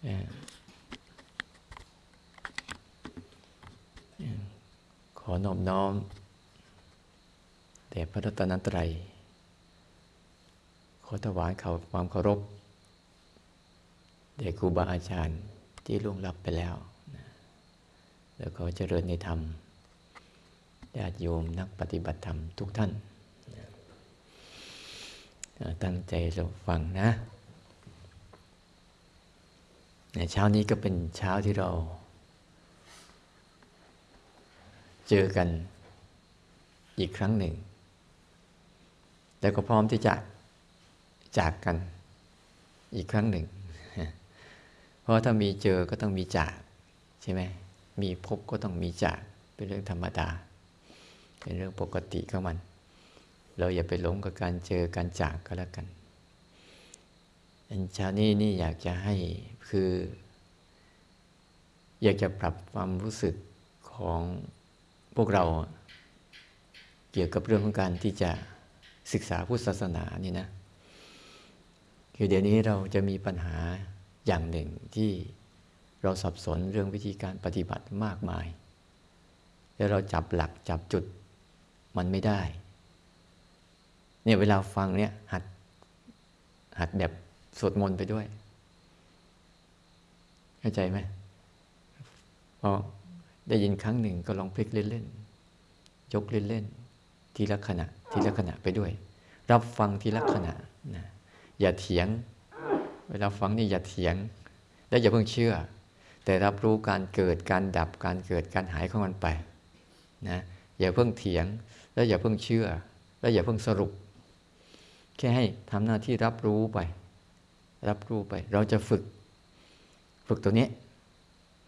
ขอนอบน้อมแด่พระรัตนตรัย ขอถวายเขาความเคารพแด่ครูบาอาจารย์ที่ล่วงลับไปแล้ว แล้วก็เจริญในธรรมญาติโยมนักปฏิบัติธรรมทุกท่าน ตั้งใจเราฟังนะ เช้านี้ก็เป็นเช้าที่เรา เจอกันอีกครั้งหนึ่ง แล้วก็พร้อมที่จะจากกันอีกครั้งหนึ่ง เพราะถ้ามีเจอก็ต้องมีจาก ใช่ไหมมีพบก็ต้องมีจาก เป็นเรื่องธรรมดา เป็นเรื่องปกติของมัน เราอย่าไปหลงกับการเจอการจากก็แล้วกัน อันชานี้นี่อยากจะให้คือ อยากจะปรับความรู้สึกของพวกเรา เกี่ยวกับเรื่องของการที่จะศึกษาพุทธศาสนานี่นะคือเดี๋ยวนี้เราจะมีปัญหาอย่างหนึ่งที่เราสับสนเรื่องวิธีการปฏิบัติมากมาย แล้วเราจับหลักจับจุดมันไม่ได้ เนี่ยเวลาฟังเนี่ยหัดหัดแบบ สวดมนต์ไปด้วย เข้าใจไหมพอได้ยินครั้งหนึ่งก็ลองพลิกเล่นๆยกเล่นๆทีละขณะ ทีละขณะไปด้วย รับฟังทีละขณะนะอย่าเถียง เวลาฟังนี่อย่าเถียง และอย่าเพิ่งเชื่อ แต่รับรู้การเกิดการดับการเกิดการหายของมันไปนะอย่าเพิ่งเถียง แล้วอย่าเพิ่งเชื่อ แล้วอย่าเพิ่งสรุป แค่ให้ทำหน้าที่รับรู้ไป รับรู้ไป เราจะฝึก ฝึกตัวนี้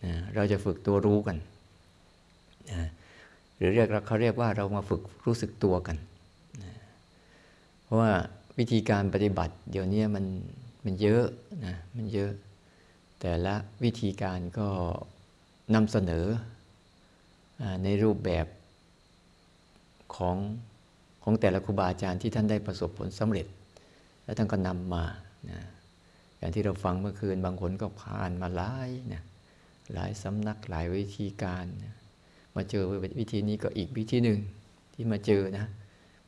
นะเราจะฝึกตัวรู้กันนะหรือเรียกเขาเรียกว่าเรามาฝึกรู้สึกตัวกันนะเพราะว่าวิธีการปฏิบัติ เดี๋ยวนี้มันมันเยอะนะมันเยอะ แต่ละวิธีการก็นำเสนอในรูปแบบของของแต่ละครูบาอาจารย์ที่ท่านได้ประสบผลสำเร็จ แล้วท่านก็นำมานะ อย่างที่เราฟังเมื่อคืนบางคนก็ผ่านมาหลายนะหลายสำนักหลายวิธีการนะมาเจอวิธีนี้ก็อีกวิธีหนึ่งที่มาเจอนะ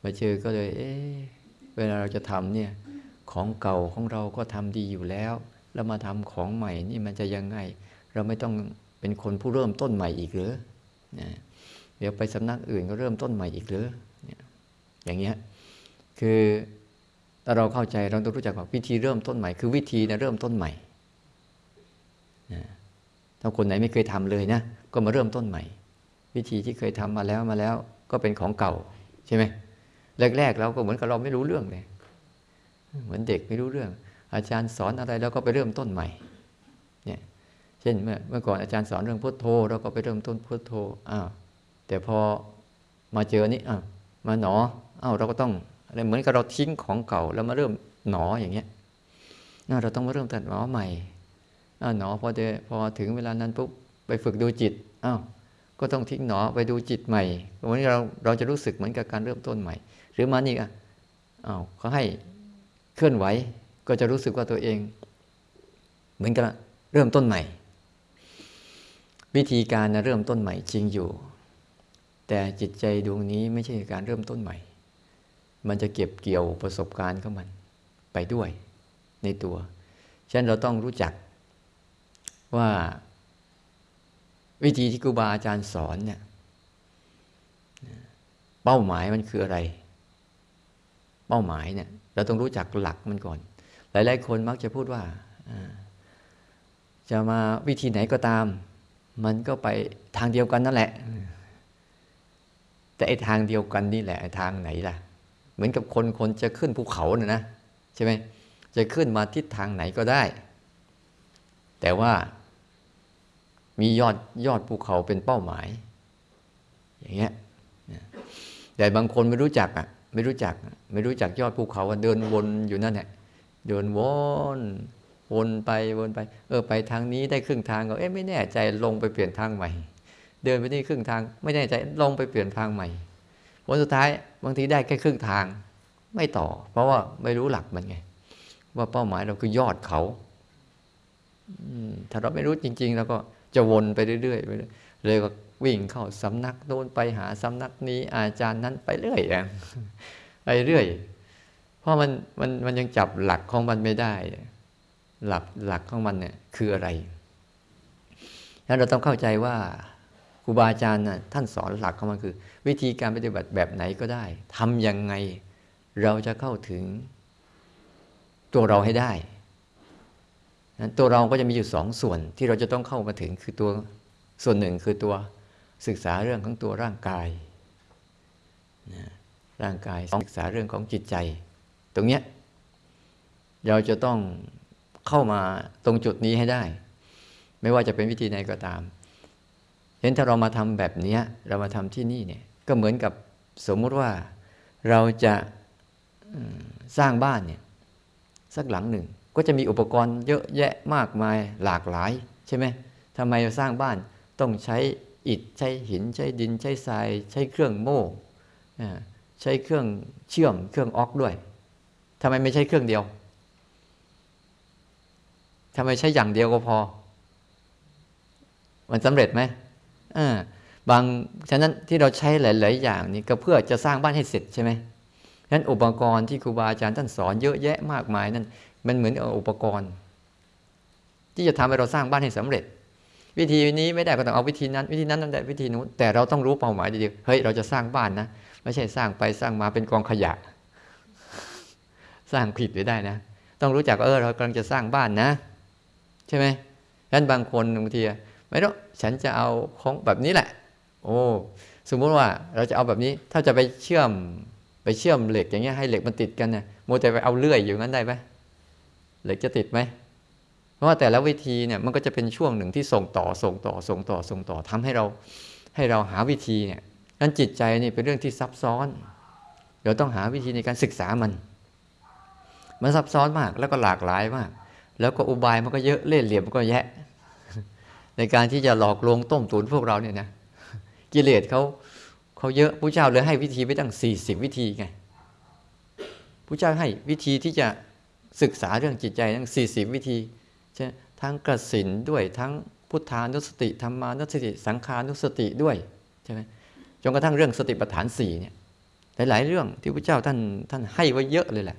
มาเจอก็เลย เอ๊เวลาเราจะทำเนี่ยของเก่าของเราก็ทำดีอยู่แล้ว แล้วมาทำของใหม่นี่มันจะยังไง เราไม่ต้องเป็นคนผู้เริ่มต้นใหม่อีกหรือนะเดี๋ยวไปสำนักอื่นก็เริ่มต้นใหม่อีกหรืออย่างเงี้ยคือ ถ้าเราเข้าใจเราต้องรู้จักว่าวิธีเริ่มต้นใหม่คือวิธีนะเริ่มต้นใหม่ถ้าคนไหนไม่เคยทำเลยนะก็มาเริ่มต้นใหม่ วิธีที่เคยทำมาแล้วมาแล้ว ก็เป็นของเก่าใช่ไหมแรกๆเราก็เหมือนกับเราไม่รู้เรื่องเลยเหมือนเด็กไม่รู้เรื่อง อาจารย์สอนอะไรเราก็ไปเริ่มต้นใหม่เนี่ยเช่นเมื่อเมื่อก่อนอาจารย์สอนเรื่องพุทโธเราก็ไปเริ่มต้นพุทโธอ้าวแต่พอมาเจอนี้อ้าวมาหนออ้าวเราก็ต้อง อะไรเหมือนกับเราทิ้งของเก่าแล้วมาเริ่มหนออย่างเงี้ยเราต้องมาเริ่มตัดหนอใหม่หนอพอเดพอถึงเวลานั้นปุ๊บไปฝึกดูจิตอ้าวก็ต้องทิ้งหนอไปดูจิตใหม่วันนี้เราเราจะรู้สึกเหมือนกับการเริ่มต้นใหม่ หรือมานี่อะอ้าวเขาให้เคลื่อนไหวก็จะรู้สึกว่าตัวเอง เหมือนกับเริ่มต้นใหม่ วิธีการนะเริ่มต้นใหม่จริงอยู่ แต่จิตใจดวงนี้ไม่ใช่การเริ่มต้นใหม่ มันจะเก็บเกี่ยวประสบการณ์ของมันไปด้วยในตัวฉะนั้นเราต้องรู้จักว่าวิธีที่ครูบาอาจารย์สอนเนี่ยเป้าหมายมันคืออะไร เป้าหมายเนี่ย เราต้องรู้จักหลักมันก่อน หลาย ๆ คนมักจะพูดว่าจะมาวิธีไหนก็ตาม มันก็ไปทางเดียวกันนั่นแหละ แต่ไอ้ทางเดียวกันนี่แหละทางไหนล่ะ เหมือนกับคนคนจะขึ้นภูเขาเนี่ยนะใช่ไหมจะขึ้นมาทิศทางไหนก็ได้ แต่ว่ามียอดยอดภูเขาเป็นเป้าหมาย อย่างเงี้ยแต่บางคนไม่รู้จักอะไม่รู้จัก ไม่รู้จักยอดภูเขาเดินวนอยู่นั่นแหละเดินวนวนไปวนไป เออไปทางนี้ได้ครึ่งทางก็เอ๊ะไม่แน่ใจลงไปเปลี่ยนทางใหม่ เดินไปนี่ครึ่งทาง ไม่แน่ใจลงไปเปลี่ยนทางใหม่ ผลสุดท้ายบางทีได้แค่ครึ่งทางไม่ต่อ เพราะว่าไม่รู้หลักมันไง ว่าเป้าหมายเราคือยอดเขาถ้าเราไม่รู้จริงๆเราก็จะวนไปเรื่อยๆไปเลยก็วิ่งเข้าสำนักโน้นไปหาสำนักนี้อาจารย์นั้นไปเรื่อยไปเรื่อย เพราะมันมันมันยังจับหลักของมันไม่ได้ หลักหลักของมันเนี่ยคืออะไรแล้วเราต้องเข้าใจว่า ครูบาอาจารย์น่ะท่านสอนหลักของมันคือ วิธีการปฏิบัติแบบไหนก็ได้ทำยังไงเราจะเข้าถึง ตัวเราให้ได้นั้นตัวเราก็จะมีอยู่สองส่วนที่เราจะต้องเข้ามาถึงคือตัวส่วนหนึ่งคือตัวศึกษาเรื่องของตัวร่างกายนะร่างกายศึกษาเรื่องของจิตใจ ตรงเนี้ยเราจะต้องเข้ามาตรงจุดนี้ให้ได้ ไม่ว่าจะเป็นวิธีไหนก็ตาม เห็นถ้าเรามาทำแบบนี้เรามาทำที่นี่เนี่ยก็เหมือนกับสมมุติว่าเราจะสร้างบ้านเนี่ยสักหลังหนึ่ง ก็จะมีอุปกรณ์เยอะแยะมากมายหลากหลายใช่ไหมทำไมเราสร้างบ้านต้องใช้อิฐใช้หินใช้ดินใช้ทราย ใช้เครื่องโม่ใช้เครื่องเชื่อมเครื่องออกด้วยทำไมไม่ใช้เครื่องเดียวทำไมใช้อย่างเดียวก็พอ มันสำเร็จไหม บางฉะนั้นที่เราใช้หลาย ๆ อย่างนี้ก็เพื่อจะสร้างบ้านให้เสร็จใช่ไหมฉะนั้นอุปกรณ์ที่ครูบาอาจารย์ท่านสอนเยอะแยะมากมายนั่นมันเหมือนอุปกรณ์ ที่จะทำให้เราสร้างบ้านให้สำเร็จ วิธีนี้ไม่ได้ก็ต้องเอาวิธีนั้น วิธีนั้นนั่นได้วิธีนู้นแต่เราต้องรู้เป้าหมายดีๆเฮ้ยเราจะสร้างบ้านนะไม่ใช่สร้างไปสร้างมาเป็นกองขยะ สร้างผิดไปได้นะ ต้องรู้จักเออเรากำลังจะสร้างบ้านนะ ใช่ไหมฉะนั้นบางคนบางที ไม่รู้ฉันจะเอาของแบบนี้แหละ โอ้สมมุติว่าเราจะเอาแบบนี้ ถ้าจะไปเชื่อมไปเชื่อมเหล็กอย่างเงี้ยให้เหล็กมันติดกันเนี่ยโมแต่ไปเอาเลื่อยอยู่งั้นได้ไหมเหล็กจะติดไหมเพราะว่าแต่ละวิธีเนี่ยมันก็จะเป็นช่วงหนึ่งที่ส่งต่อส่งต่อส่งต่อส่งต่อทำให้เราให้เราหาวิธีเนี่ยนั้นจิตใจนี่เป็นเรื่องที่ซับซ้อน เราต้องหาวิธีในการศึกษามัน มันซับซ้อนมากแล้วก็หลากหลายมาก แล้วก็อุบายมันก็เยอะเล่ห์เหลี่ยมก็แยะ ในการที่จะหลอกลวงต้มตุ๋นพวกเราเนี่ยนะกิเลสเขาเขาเยอะพระเจ้าเลยให้วิธีไปตั้งสี่สิบวิธีไงพระเจ้าให้วิธีที่จะศึกษาเรื่องจิตใจทั้งสี่สิบวิธีใช่ทั้งกสินด้วยทั้งพุทธานุสติธรรมานุสติ สังขานุสติด้วยใช่ไหมจนกระทั่งเรื่องสติปัฏฐานสี่เนี่ยหลาย ๆ เรื่องที่พระเจ้าท่านท่านให้ไว้เยอะเลยแหละ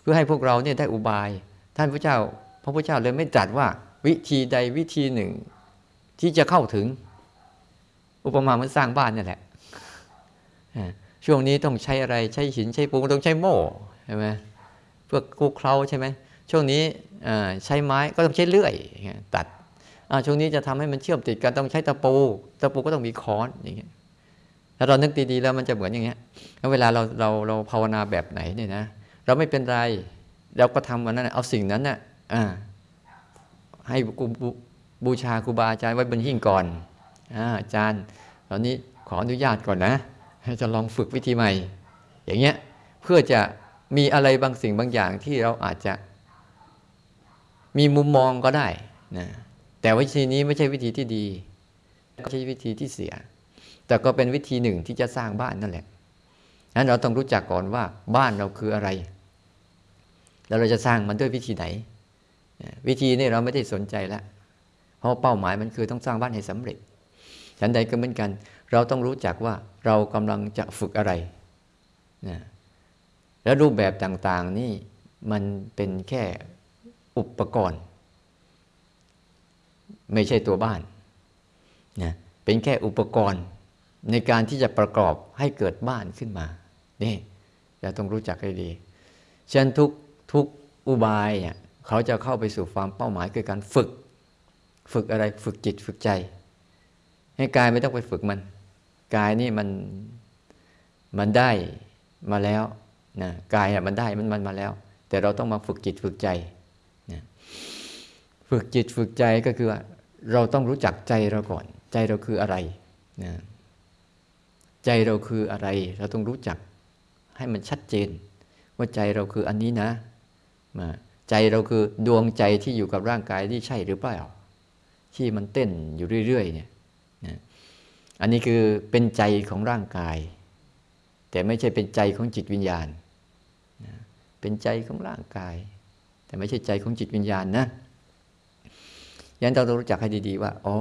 เพื่อให้พวกเราเนี่ยได้อุบาย ท่านพระเจ้า พระพุทธเจ้าเลยไม่ตรัสว่า วิธีใดวิธีหนึ่ง ที่จะเข้าถึง อุปมาเหมือนสร้างบ้านนี่แหละช่วงนี้ต้องใช้อะไรใช้หินใช้ปูนต้องใช้โม่ใช่ไหมเพื่อกูเคล้าใช่ไหมช่วงนี้ใช้ไม้ก็ต้องใช้เลื่อยตัดช่วงนี้จะทำให้มันเชื่อมติดกันต้องใช้ตะปูตะปูก็ต้องมีค้อนอย่างเงี้ยถ้าเรานึกดีๆแล้วมันจะเหมือนอย่างเงี้ยแล้วเวลาเราเราเราภาวนาแบบไหนเนี่ยนะ เราไม่เป็นไร เราก็ทำวันนั้นเอาสิ่งนั้นน่ะ ให้บูชาครูบาอาจารย์ไว้บนหิ้งก่อนอาจารย์ตอนนี้ขออนุญาตก่อนนะจะลองฝึกวิธีใหม่ อย่างเงี้ยเพื่อจะมีอะไรบางสิ่งบางอย่างที่เราอาจจะ มีมุมมองก็ได้นะแต่วิธีนี้ไม่ใช่วิธีที่ดีไม่ใช่วิธีที่เสีย แต่ก็เป็นวิธีหนึ่งที่จะสร้างบ้านนั่นแหละนั้นเราต้องรู้จักก่อนว่าบ้านเราคืออะไร แล้วเราจะสร้างมันด้วยวิธีไหน วิธีนี้เราไม่ได้สนใจแล้วเพราะเป้าหมายมันคือต้องสร้างบ้านให้สำเร็จ ฉันใดก็เหมือนกัน เราต้องรู้จักว่าเรากำลังจะฝึกอะไรนะแล้วรูปแบบต่างๆนี่มันเป็นแค่อุปกรณ์ ไม่ใช่ตัวบ้านนะเป็นแค่อุปกรณ์ในการที่จะประกอบให้เกิดบ้านขึ้นมานี่เราต้องรู้จักให้ดีเช่นทุกทุกอุบายเนี่ย เขาจะเข้าไปสู่ความเป้าหมายคือการฝึก ฝึกอะไรฝึกจิตฝึกใจ ให้กายไม่ต้องไปฝึกมัน กายนี่มันมันได้มาแล้วนะกายมันได้มันมันมาแล้ว แต่เราต้องมาฝึกจิตฝึกใจนะฝึกจิตฝึกใจก็คือว่าเราต้องรู้จักใจเราก่อน ใจเราคืออะไรนะใจเราคืออะไร เราต้องรู้จักให้มันชัดเจน ว่าใจเราคืออันนี้นะมา ใจเราคือดวงใจที่อยู่กับร่างกายที่ใช่หรือเปล่า ที่มันเต้นอยู่เรื่อย ๆ เนี่ยอันนี้คือเป็นใจของร่างกาย แต่ไม่ใช่เป็นใจของจิตวิญญาณ เป็นใจของร่างกาย แต่ไม่ใช่ใจของจิตวิญญาณนะยันเราต้องรู้จักให้ดี ๆ ว่าอ๋อ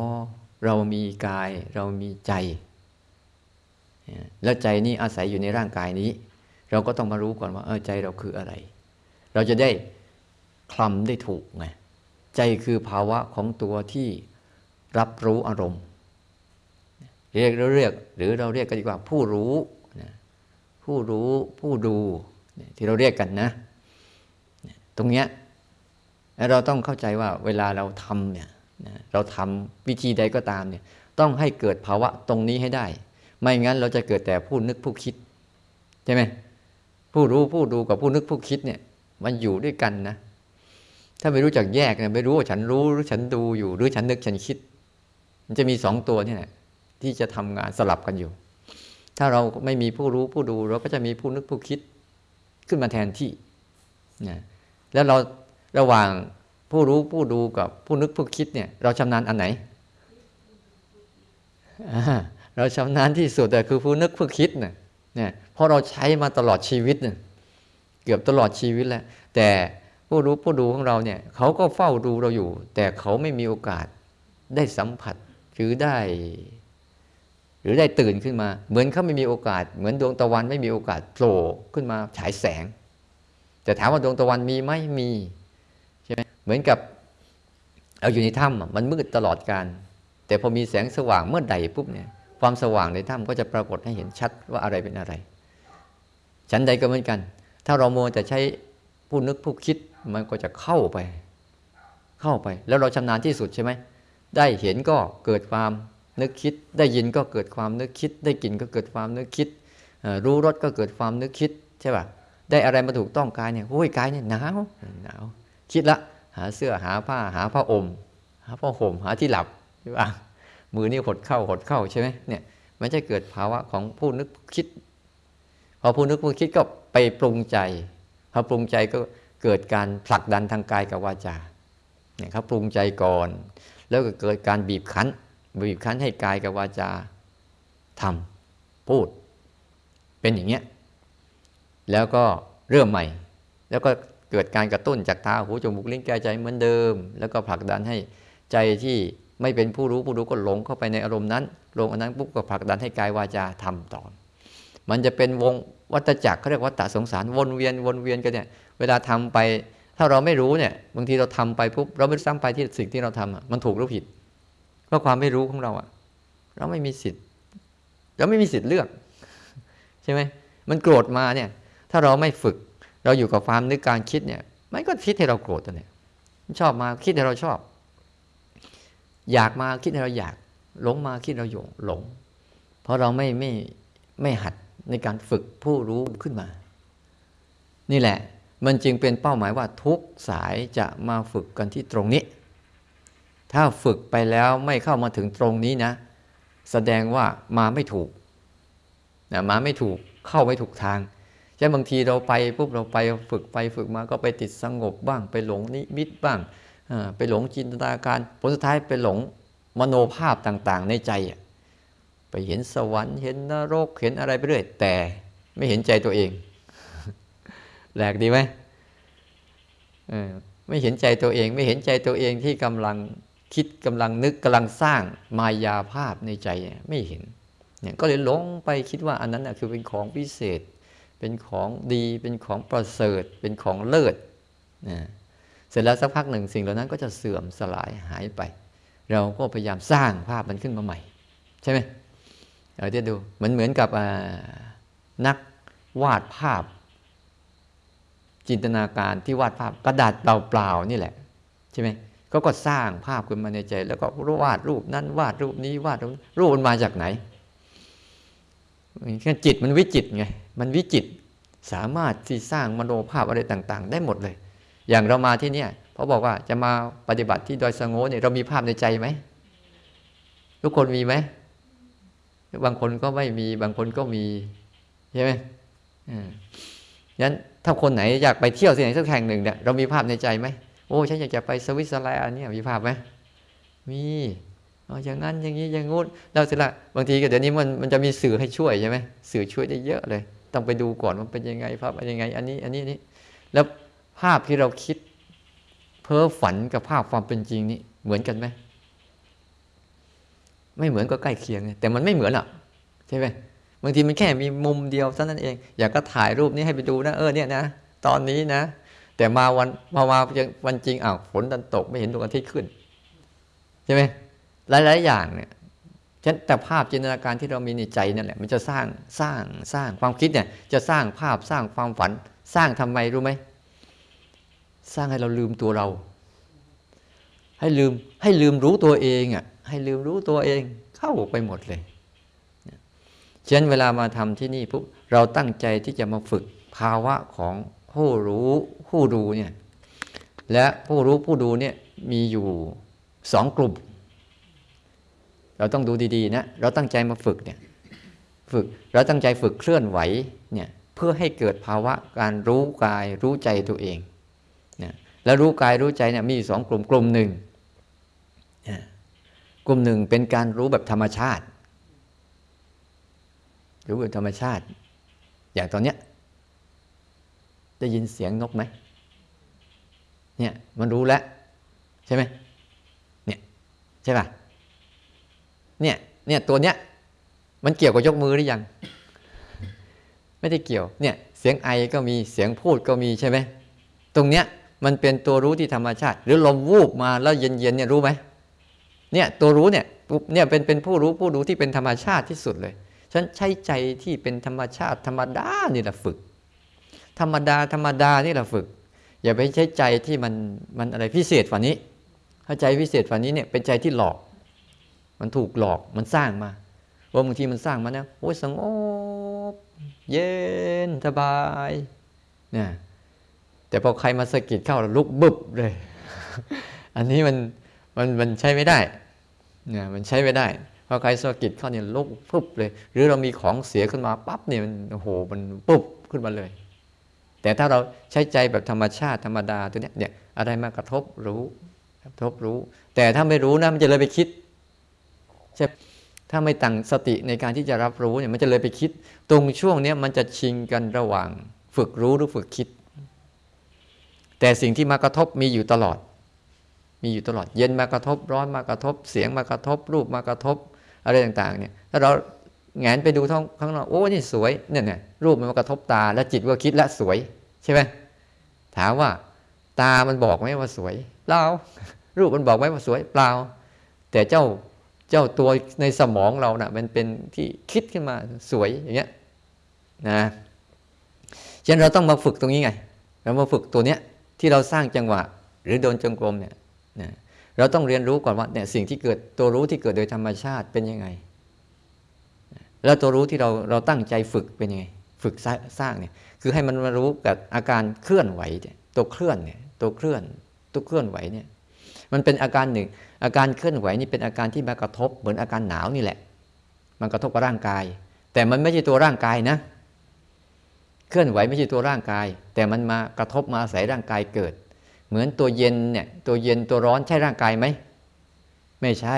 เรามีกายเรามีใจ แล้วใจนี้อาศัยอยู่ในร่างกายนี้ เราก็ต้องมารู้ก่อนว่าเออใจเราคืออะไร เราจะได้ คลำได้ถูกไงใจคือภาวะของตัวที่รับรู้อารมณ์ เรียกเราเรียก หรือเราเรียกกันดีกว่าผู้รู้ผู้รู้ผู้ดูที่เราเรียกกันนะ ตรงเนี้ยเราต้องเข้าใจว่าเวลาเราทำเนี่ยเราทำวิธีใดก็ตามเนี่ยต้องให้เกิดภาวะตรงนี้ให้ได้ ไม่งั้นเราจะเกิดแต่ผู้นึกผู้คิดใช่ไหมผู้รู้ผู้ดูกับผู้นึกผู้คิดเนี่ยมันอยู่ด้วยกันนะ ถ้าไม่รู้จักแยกเนี่ยไม่รู้ว่าฉันรู้หรือฉันดูอยู่ หรือฉันนึกฉันคิด มันจะมีสองตัวนี่แหละที่จะทำงานสลับกันอยู่ ถ้าเราไม่มีผู้รู้ผู้ดู เราก็จะมีผู้นึกผู้คิดขึ้นมาแทนที่นะแล้วเราระหว่างผู้รู้ผู้ดูกับผู้นึกผู้คิดเนี่ย เราชำนาญอันไหน เราชำนาญที่สุดแต่คือผู้นึกผู้คิดเนี่ยเนี่ยเพราะเราใช้มาตลอดชีวิตเนี่ยเกือบตลอดชีวิตแล้วแต่ ผู้รู้ผู้ดูของเราเนี่ยเขาก็เฝ้าดูเราอยู่ แต่เขาไม่มีโอกาสได้สัมผัสหรือได้ หรือได้ตื่นขึ้นมา เหมือนเขาไม่มีโอกาส เหมือนดวงตะวันไม่มีโอกาสโผล่ขึ้นมาฉายแสง แต่ถามว่าดวงตะวันมีไหมมีใช่ไหมเหมือนกับเอาอยู่ในถ้ำมันมืดตลอดการแต่พอมีแสงสว่างเมื่อใดปุ๊บเนี่ยความสว่างในถ้ำก็จะปรากฏให้เห็นชัดว่าอะไรเป็นอะไรฉันใดก็เหมือนกัน ถ้าเราโมแต่ใช้ผู้นึกผู้คิด มันก็จะเข้าไป เข้าไป แล้วเราชำนาญที่สุดใช่ไหมได้เห็นก็เกิดความนึกคิด ได้ยินก็เกิดความนึกคิด ได้กลิ่นก็เกิดความนึกคิดรู้รสก็เกิดความนึกคิดใช่ป่ะได้อะไรมาถูกต้องกายเนี่ยโอ้ยกายเนี่ยหนาวหนาวคิดละ หาเสื้อหาผ้าหาผ้าอมหาผ้าห่มหาที่หลับใช่ป่ะมือนี่หดเข้าหดเข้าใช่ไหมเนี่ยมันจะเกิดภาวะของผู้นึกคิด พอผู้นึกผู้คิดก็ไปปรุงใจพอปรุงใจก็ เกิดการผลักดันทางกายกับวาจาเนี่ยเขาปรุงใจก่อน แล้วก็เกิดการบีบคั้น บีบคั้นให้กายกับวาจาทำพูด เป็นอย่างเงี้ยแล้วก็เริ่มใหม่ แล้วก็เกิดการกระตุ้นจากตาหูจมูกลิ้นกายใจเหมือนเดิม แล้วก็ผลักดันให้ใจที่ไม่เป็นผู้รู้ผู้รู้ก็หลงเข้าไปในอารมณ์นั้นลงอันนั้นปุ๊บก็ผลักดันให้กายวาจาทำต่อ มันจะเป็นวง วัฏจักรเขาเรียกวัฏสงสารวนเวียนวนเวียนกันเนี่ยเวลาทำไป ถ้าเราไม่รู้เนี่ยบางทีเราทำไปปุ๊บเราไม่ซ้ำไปที่สิ่งที่เราทำมันถูกหรือผิดเพราะความไม่รู้ของเราอะเราไม่มีสิทธิ์เราไม่มีสิทธิ์เลือก ใช่ไหมมันโกรธมาเนี่ย ถ้าเราไม่ฝึก เราอยู่กับความนึกการคิดเนี่ยมันก็คิดให้เราโกรธตัวเนี่ยชอบมาคิดให้เราชอบ อยากมาคิดให้เราอยาก หลงมาคิดเราหยงหลง เพราะเราไม่ไม่ไม่หัด ในการฝึกผู้รู้ขึ้นมา นี่แหละมันจึงเป็นเป้าหมายว่าทุกสายจะมาฝึกกันที่ตรงนี้ ถ้าฝึกไปแล้วไม่เข้ามาถึงตรงนี้นะ แสดงว่ามาไม่ถูกนะมาไม่ถูกเข้าไม่ถูกทางใช่บางทีเราไปปุ๊บเราไปฝึกไปฝึกมาก็ไปติดสงบบ้าง ไปหลงนิมิตบ้าง ไปหลงจินตนาการ ผลสุดท้ายไปหลงมโนภาพต่างๆ ในใจอะ ไปเห็นสวรรค์เห็นนรกเห็นอะไรไปเรื่อยแต่ไม่เห็นใจตัวเองแหลกดีไหมไม่เห็นใจตัวเอง ไม่เห็นใจตัวเองที่กำลังคิดกำลังนึกกำลังสร้างมายาภาพในใจไม่เห็นเนี่ยก็เลยหลงไปคิดว่าอันนั้นคือเป็นของพิเศษ เป็นของดีเป็นของประเสริฐ เป็นของเลิศนะเสร็จแล้วสักพักหนึ่งสิ่งเหล่านั้นก็จะเสื่อมสลายหายไป เราก็พยายามสร้างภาพมันขึ้นมาใหม่ ใช่ไหม เราจะดูเหมือนเหมือนกับนักวาดภาพ จินตนาการที่วาดภาพกระดาษเปล่าๆนี่แหละ ใช่ไหมเขาก็สร้างภาพขึ้นมาในใจ แล้วก็วาดรูปนั้นวาดรูปนี้วาดรูปรูปมันมาจากไหนแค่จิตมันวิจิตไงมันวิจิตสามารถที่สร้างมโนภาพอะไรต่าง ๆ ได้หมดเลย อย่างเรามาที่เนี่ยเขาบอกว่าจะมาปฏิบัติที่ดอยสงโง่เนี่ยเรามีภาพในใจไหมทุกคนมีไหม บางคนก็ไม่มีบางคนก็มีใช่ไหมอ่างั้นถ้าคนไหนอยากไปเที่ยวที่ไหนสักแห่งหนึ่งเนี่ยเรามีภาพในใจไหมโอ้ฉันอยากจะไปสวิตเซอร์แลนด์เนี่ยมีภาพไหมมีอย่างนั้นอย่างนี้อย่างงู้นแล้วเสร็จละบางทีก็เดี๋ยวนี้มันมันจะมีสื่อให้ช่วยใช่ไหมสื่อช่วยได้เยอะเลย ต้องไปดูก่อนว่าเป็นยังไงภาพเป็นยังไง อันนี้อันนี้นี่แล้วภาพที่เราคิด เพ้อฝันกับภาพความเป็นจริงนี่เหมือนกันไหม ไม่เหมือนก็ใกล้เคียงแต่มันไม่เหมือนอะใช่ไหมบางทีมันแค่มีมุมเดียวเท่านั้นเอง อยากก็ถ่ายรูปนี้ให้ไปดูนะเออเนี่ยนะตอนนี้นะ แต่มาวันพอมาวันจริงอ้าวฝนดันตกไม่เห็นดวงอาทิตย์ขึ้นใช่ไหมหลาย ๆ อย่างเนี่ยฉะนั้นแต่ภาพจินตนาการที่เรามีในใจนั่นแหละมันจะสร้างสร้างสร้างความคิดเนี่ย จะสร้างภาพสร้างความฝัน สร้างทำไมรู้ไหมสร้างให้เราลืมตัวเรา ให้ลืมให้ลืมรู้ตัวเองอะ ให้ลืมรู้ตัวเองเข้าไปหมดเลยฉะนั้นเวลามาทำที่นี่ปุ๊บเราตั้งใจที่จะมาฝึกภาวะของผู้รู้ผู้ดูเนี่ยและผู้รู้ผู้ดูเนี่ยมีอยู่สองกลุ่ม เราต้องดูดีๆนะเราตั้งใจมาฝึกเนี่ยฝึกเราตั้งใจฝึกเคลื่อนไหวเนี่ยเพื่อให้เกิดภาวะการรู้กายรู้ใจตัวเองเนี่ยแล้วรู้กายรู้ใจเนี่ยมีสองกลุ่มกลุ่มหนึ่ง กลุ่มหนึ่งเป็นการรู้แบบธรรมชาติ รู้แบบธรรมชาติ อย่างตอนเนี้ยได้ยินเสียงนกไหมเนี่ยมันรู้แล้ว ใช่ไหมเนี่ยใช่ป่ะเนี่ยเนี่ยตัวเนี้ยมันเกี่ยวกับยกมือหรือยัง ไม่ได้เกี่ยวเนี่ยเสียงไอก็มีเสียงพูดก็มีใช่ไหมตรงเนี้ยมันเป็นตัวรู้ที่ธรรมชาติ หรือลมวูบมาแล้วเย็นๆเนี่ยรู้ไหม เนี่ยตัวรู้เนี่ยเนี่ยเป็นเป็นผู้รู้ผู้รู้ที่เป็นธรรมชาติที่สุดเลยฉันใช้ใจที่เป็นธรรมชาติธรรมดานี่แหละฝึก ธรรมดาธรรมดานี่แหละฝึก อย่าไปใช้ใจที่มันมันอะไรพิเศษฝันนี้ถ้าใจพิเศษฝันนี้เนี่ยเป็นใจที่หลอก มันถูกหลอกมันสร้างมาว่าบางทีมันสร้างมาเนี่ยโอ้ยสงบเย็นสบายเนี่ยแต่พอใครมาสะกิดเข้าลุกบึบเลย อันนี้มันมันมันใช้ไม่ได้ เนี่ยมันใช้ไม่ได้พอใครสะกิดเข้าเนี่ยลุกปุ๊บเลย หรือเรามีของเสียขึ้นมาปั๊บเนี่ยมันโอ้โหมันปุ๊บขึ้นมาเลย แต่ถ้าเราใช้ใจแบบธรรมชาติธรรมดาตัวเนี้ยเนี่ยอะไรมากระทบรู้กระทบรู้ แต่ถ้าไม่รู้นะมันจะเลยไปคิดใช่ถ้าไม่ตั้งสติในการที่จะรับรู้เนี่ยมันจะเลยไปคิด ตรงช่วงเนี้ยมันจะชิงกันระหว่าง ฝึกรู้หรือฝึกคิด แต่สิ่งที่มากระทบมีอยู่ตลอด มีอยู่ตลอดเย็นมากระทบร้อนมากระทบ เสียงมากระทบ รูปมากระทบอะไรต่างๆเนี่ยถ้าเราแงนไปดูท้องข้างนอกโอ้นี่สวยเนี่ยเนี่ยรูปมันมากระทบตาแล้วจิตก็คิดและสวยใช่ไหมถามว่า ตามันบอกไหมว่าสวยเปล่ารูปมันบอกไหมว่าสวยเปล่า แต่เจ้าเจ้าตัวในสมองเรานะ่ะมันเป็นที่คิดขึ้นมาสวยอย่างเงี้ยนะฉะนั้นเราต้องมาฝึกตรงนี้ไงเรามาฝึกตัวเนี้ยที่เราสร้างจังหวะ หรือโดนจงกรมเนี่ย นะเราต้องเรียนรู้ก่อนว่าเนี่ยสิ่งที่เกิดตัวรู้ที่เกิดโดยธรรมชาติเป็นยังไง แล้วตัวรู้ที่เราเราตั้งใจฝึกเป็นยังไง ฝึกสร้างเนี่ยคือให้มันมารู้กับอาการเคลื่อนไหวเนี่ยตัวเคลื่อนเนี่ยตัวเคลื่อนตัวเคลื่อนไหวเนี่ยมันเป็นอาการหนึ่ง อาการเคลื่อนไหวนี่เป็นอาการที่มากระทบเหมือนอาการหนาวนี่แหละ มันกระทบกับร่างกาย แต่มันไม่ใช่ตัวร่างกายนะ เคลื่อนไหวไม่ใช่ตัวร่างกาย แต่มันมากระทบมาอาศัยร่างกายเกิด เหมือนตัวเย็นเนี่ยตัวเย็นตัวร้อนใช่ร่างกายไหมไม่ใช่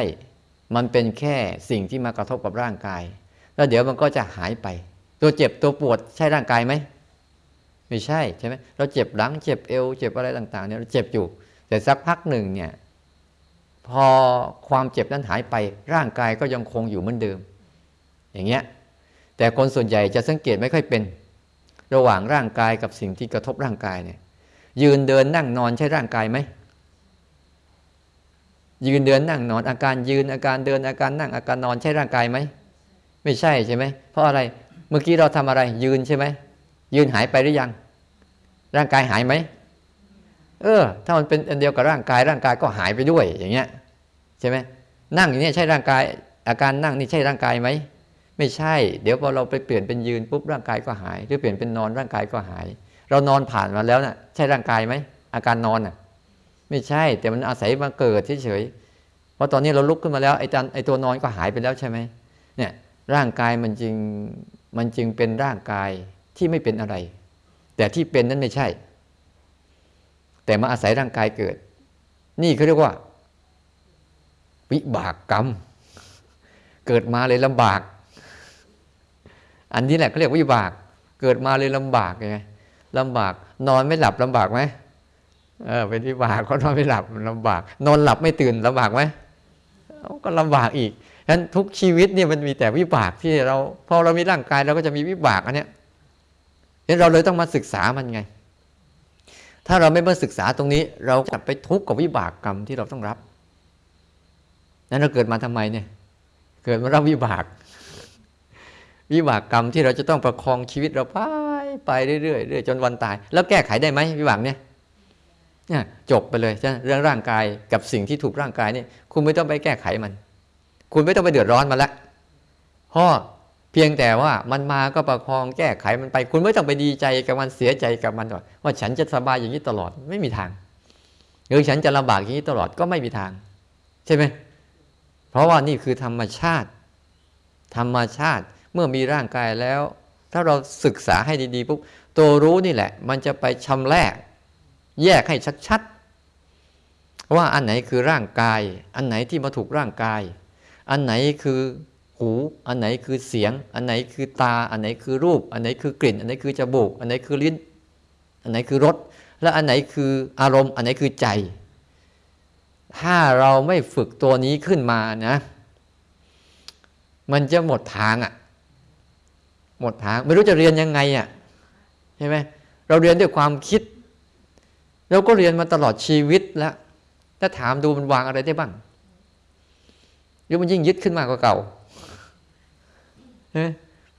มันเป็นแค่สิ่งที่มากระทบกับร่างกาย แล้วเดี๋ยวมันก็จะหายไป ตัวเจ็บตัวปวดใช่ร่างกายไหมไม่ใช่ใช่ไหมเราเจ็บหลังเจ็บเอวเจ็บอะไรต่าง ๆ เนี่ยเราเจ็บอยู่ แต่สักพักหนึ่งเนี่ยพอความเจ็บนั้นหายไปร่างกายก็ยังคงอยู่เหมือนเดิม อย่างเงี้ยแต่คนส่วนใหญ่จะสังเกตไม่ค่อยเป็น ระหว่างร่างกายกับสิ่งที่กระทบร่างกายเนี่ย ยืนเดินนั่งนอนใช่ร่างกายไหมยืนเดินนั่งนอนอาการยืนอาการเดินอาการนั่งอาการนอนใช่ร่างกายไหมไม่ใช่ใช่ไหมเพราะอะไรเมื่อกี้เราทำอะไร ยืนใช่ไหมยืนหายไปหรือยัง ร่างกายหายไหมเออ ถ้ามันเป็นอันเดียวกับร่างกาย ร่างกายก็หายไปด้วยอย่างเงี้ยใช่ไหมนั่งอย่างนี้ใช่ร่างกาย อาการนั่งนี่ใช่ร่างกายไหมไม่ใช่ เดี๋ยวพอเราไปเปลี่ยนเป็นยืนปุ๊บร่างกายก็หาย หรือเปลี่ยนเป็นนอนร่างกายก็หาย เรานอนผ่านมาแล้วนะ่ะ ใช่ร่างกายไหมอาการนอนน่ะ ไม่ใช่ แต่มันอาศัยมาเกิดเฉยๆเพราะตอนนี้เราลุกขึ้นมาแล้วไอ้ตันไอ้ตัวนอนก็หายไปแล้วใช่ไหมเนี่ย ร่างกายมันจึงมันจึงเป็นร่างกายที่ไม่เป็นอะไร แต่ที่เป็นนั้นไม่ใช่ แต่มาอาศัยร่างกายเกิด นี่เขาเรียกว่า วิบากกรรม เกิดมาเลยลำบาก อันนี้แหละเขาเรียกวิบาก เกิดมาเลยลำบากไง ลำบาก นอนไม่หลับลำบากไหมเออเป็นวิบากเขานอนไม่หลับลำบาก นอนหลับไม่ตื่นลำบากไหมก็ลำบากอีกฉะนั้นทุกชีวิตเนี่ยมันมีแต่วิบากที่เราพอเรามีร่างกายเราก็จะมีวิบากอันเนี้ยนั้นเราเลยต้องมาศึกษามันไง ถ้าเราไม่มาศึกษาตรงนี้ เราจะไปทุกข์กับวิบากกรรมที่เราต้องรับ นั้นเราเกิดมาทำไมเนี่ย เกิดมารับวิบาก วิบากกรรมที่เราจะต้องประคองชีวิตเราไป ไปเรื่อยๆเรื่อยจนวันตาย แล้วแก้ไขได้ไหมวิบากเนี่ยเนี่ยจบไปเลยใช่เรื่องร่างกายกับสิ่งที่ถูกร่างกายนี่คุณไม่ต้องไปแก้ไขมัน คุณไม่ต้องไปเดือดร้อนมาละเพราะเพียงแต่ว่ามันมาก็ประคองแก้ไขมันไป คุณไม่ต้องไปดีใจกับมันเสียใจกับมันว่าฉันจะสบายอย่างนี้ตลอดไม่มีทางหรือฉันจะลำบากอย่างนี้ตลอดก็ไม่มีทาง ใช่ไหมเพราะว่านี่คือธรรมชาติ ธรรมชาติเมื่อมีร่างกายแล้ว ถ้าเราศึกษาให้ดีๆปุ๊บตัวรู้นี่แหละ มันจะไปชำแรก แยกให้ชัดๆ ว่าอันไหนคือร่างกาย อันไหนที่มาถูกร่างกาย อันไหนคือหู อันไหนคือเสียง อันไหนคือตา อันไหนคือรูป อันไหนคือกลิ่น อันไหนคือจมูก อันไหนคือลิ้น อันไหนคือรส และอันไหนคืออารมณ์ อันไหนคือใจ ถ้าเราไม่ฝึกตัวนี้ขึ้นมานะ มันจะหมดทางอะ่ะ หมดทาง ไม่รู้จะเรียนยังไงอะใช่ไหมเราเรียนด้วยความคิดเราก็เรียนมาตลอดชีวิตแล้วถ้าถามดูมันวางอะไรได้บ้างหรือมันยิ่งยึดขึ้นมากกว่าเก่า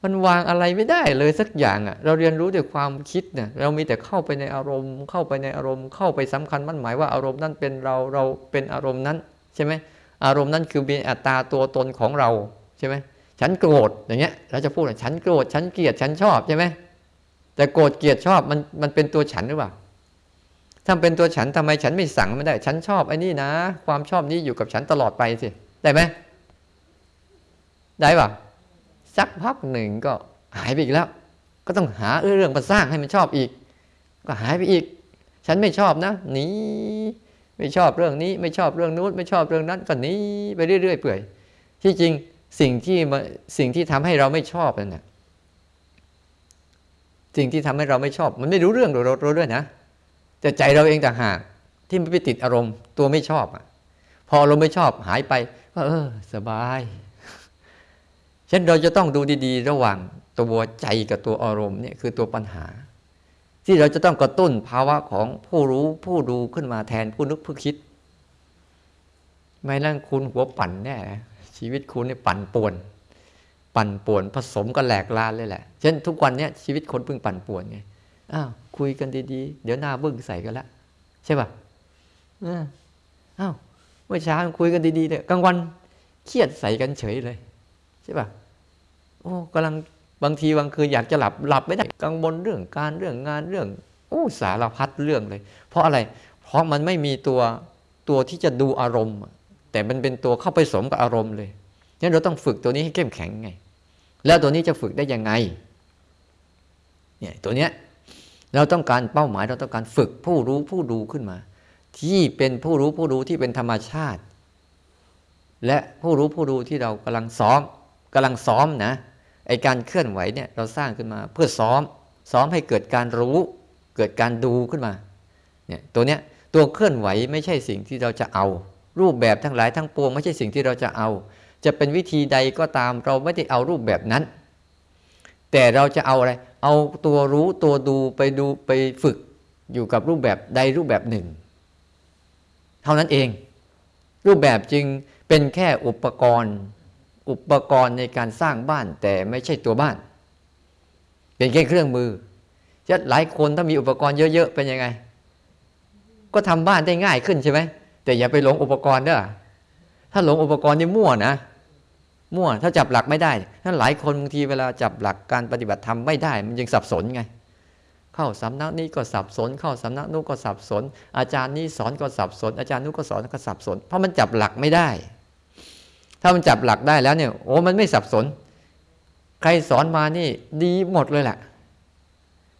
มันวางอะไรไม่ได้เลยสักอย่างอะ เราเรียนรู้ด้วยความคิดเนี่ยเรามีแต่เข้าไปในอารมณ์ เข้าไปในอารมณ์ เข้าไปสำคัญมั่นหมายว่าอารมณ์นั้นเป็นเราเราเป็นอารมณ์นั้น ใช่ไหมอารมณ์นั้นคือมีอัตตาตัวตนของเราใช่ไหม ฉันโกรธอย่างเงี้ยเราจะพูดว่าฉันโกรธฉันเกลียดฉันชอบใช่ไหมแต่โกรธเกลียดชอบมันมันเป็นตัวฉันหรือเปล่าถ้าเป็นตัวฉันทำไมฉันไม่สั่งไม่ได้ ฉันชอบไอ้นี่นะ ความชอบนี้อยู่กับฉันตลอดไปสิได้ไหมได้ป่ะสักพักหนึ่งก็หายไปอีกแล้ว ก็ต้องหาเรื่องมาสร้างให้มันชอบอีก ก็หายไปอีก ฉันไม่ชอบนะหนีไม่ชอบเรื่องนี้ ไม่ชอบเรื่องนู้นไม่ชอบเรื่องนั้นก็หนีไปเรื่อยๆเปื่อย ที่จริง สิ่งที่สิ่งที่ทำให้เราไม่ชอบนั่นแหละสิ่งที่ทำให้เราไม่ชอบ มันไม่รู้เรื่องเราเราด้วยนะแต่ใจเราเองต่างหากที่ไม่ไปติดอารมณ์ ตัวไม่ชอบอะ พอเราไม่ชอบหายไปก็เออ สบายฉะนั้นเราจะต้องดูดี ๆ ระหว่างตัวใจกับตัวอารมณ์เนี่ยคือตัวปัญหา ที่เราจะต้องกระตุ้นภาวะของผู้รู้ผู้ดูขึ้นมาแทนผู้นึกผู้คิด ไม่นั่งคุณหัวปั่นแน่ ชีวิตคุณเนี่ยปั่นป่วน ปั่นป่วนผสมกันแหลกลานเลยแหละ เช่นทุกวันเนี้ยชีวิตคนเพิ่งปั่นป่วนไงอ้าวคุยกันดีๆ เดี๋ยวหน้าบึ้งใส่กันละใช่ป่ะอ้าวเมื่อเช้าคุยกันดีๆเนี่ยกลางวันเครียดใส่กันเฉยเลยใช่ป่ะโอ้กำลังบางทีบางคืนอยากจะหลับหลับไม่ได้กังวลเรื่องการเรื่องงานเรื่องโอ้สารพัดเรื่องเลย เพราะอะไร เพราะมันไม่มีตัวตัวที่จะดูอารมณ์ แต่มันเป็นตัวเข้าไปสมกับอารมณ์เลยงั้นเราต้องฝึกตัวนี้ให้เข้มแข็งไง แล้วตัวนี้จะฝึกได้ยังไงเนี่ยตัวเนี้ยเราต้องการเป้าหมายเราต้องการฝึกผู้รู้ผู้ดูขึ้นมา ที่เป็นผู้รู้ผู้ดูที่เป็นธรรมชาติ และผู้รู้ผู้ดูที่เรากำลังซ้อมกำลังซ้อมนะไอการเคลื่อนไหวเนี่ยเราสร้างขึ้นมาเพื่อซ้อม ซ้อมให้เกิดการรู้ เกิดการดูขึ้นมาเนี่ยตัวเนี้ยตัวเคลื่อนไหวไม่ใช่สิ่งที่เราจะเอา รูปแบบทั้งหลายทั้งปวง ไม่ใช่สิ่งที่เราจะเอา จะเป็นวิธีใดก็ตามเราไม่ได้เอารูปแบบนั้น แต่เราจะเอาอะไร เอาตัวรู้ตัวดูไปดูไปฝึกอยู่กับรูปแบบใดรูปแบบหนึ่ง เท่านั้นเอง รูปแบบจึงเป็นแค่อุปกรณ์ อุปกรณ์ในการสร้างบ้านแต่ไม่ใช่ตัวบ้าน เป็นแค่เครื่องมือจะหลายคนถ้ามีอุปกรณ์เยอะๆเป็นยังไง ก็ทำบ้านได้ง่ายขึ้นใช่ไหม แต่อย่าไปหลงอุปกรณ์เด้อถ้าหลงอุปกรณ์นี่มั่วนะ มั่ว ถ้าจับหลักไม่ได้ท่านหลายคนบางทีเวลาจับหลักการปฏิบัติธรรมไม่ได้ มันยังสับสนไง เข้าสำนักนี้ก็สับสน เข้าสำนักนู้นก็สับสน อาจารย์นี้สอนก็สับสน อาจารย์นู้นก็สอนก็สับสน เพราะมันจับหลักไม่ได้ ถ้ามันจับหลักได้แล้วเนี่ย โอ้มันไม่สับสน ใครสอนมานี่ดีหมดเลยแหละ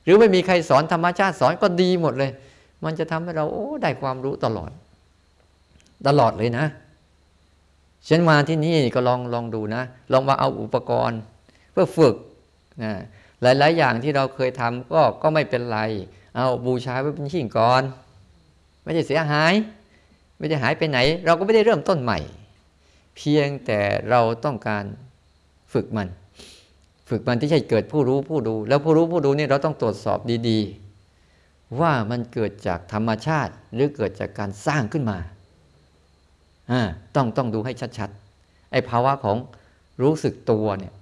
หรือไม่มีใครสอนธรรมชาติสอนก็ดีหมดเลย มันจะทำให้เราโอ้ได้ความรู้ตลอด ตลอดเลยนะฉันมาที่นี่ก็ลองลองดูนะ ลองมาเอาอุปกรณ์ เพื่อฝึกนะหลาย ๆ อย่างที่เราเคยทำก็ก็ไม่เป็นไร เอาบูชาไว้เป็นชิ่งก่อน ไม่ได้เสียหาย ไม่ได้หายไปไหน เราก็ไม่ได้เริ่มต้นใหม่ เพียงแต่เราต้องการฝึกมัน ฝึกมันที่จะเกิดผู้รู้ผู้ดู แล้วผู้รู้ผู้ดูนี่เราต้องตรวจสอบดี ๆ ว่ามันเกิดจากธรรมชาติหรือเกิดจากการสร้างขึ้นมา ต้องต้องดูให้ชัดๆไอ้ภาวะของรู้สึกตัวเนี่ย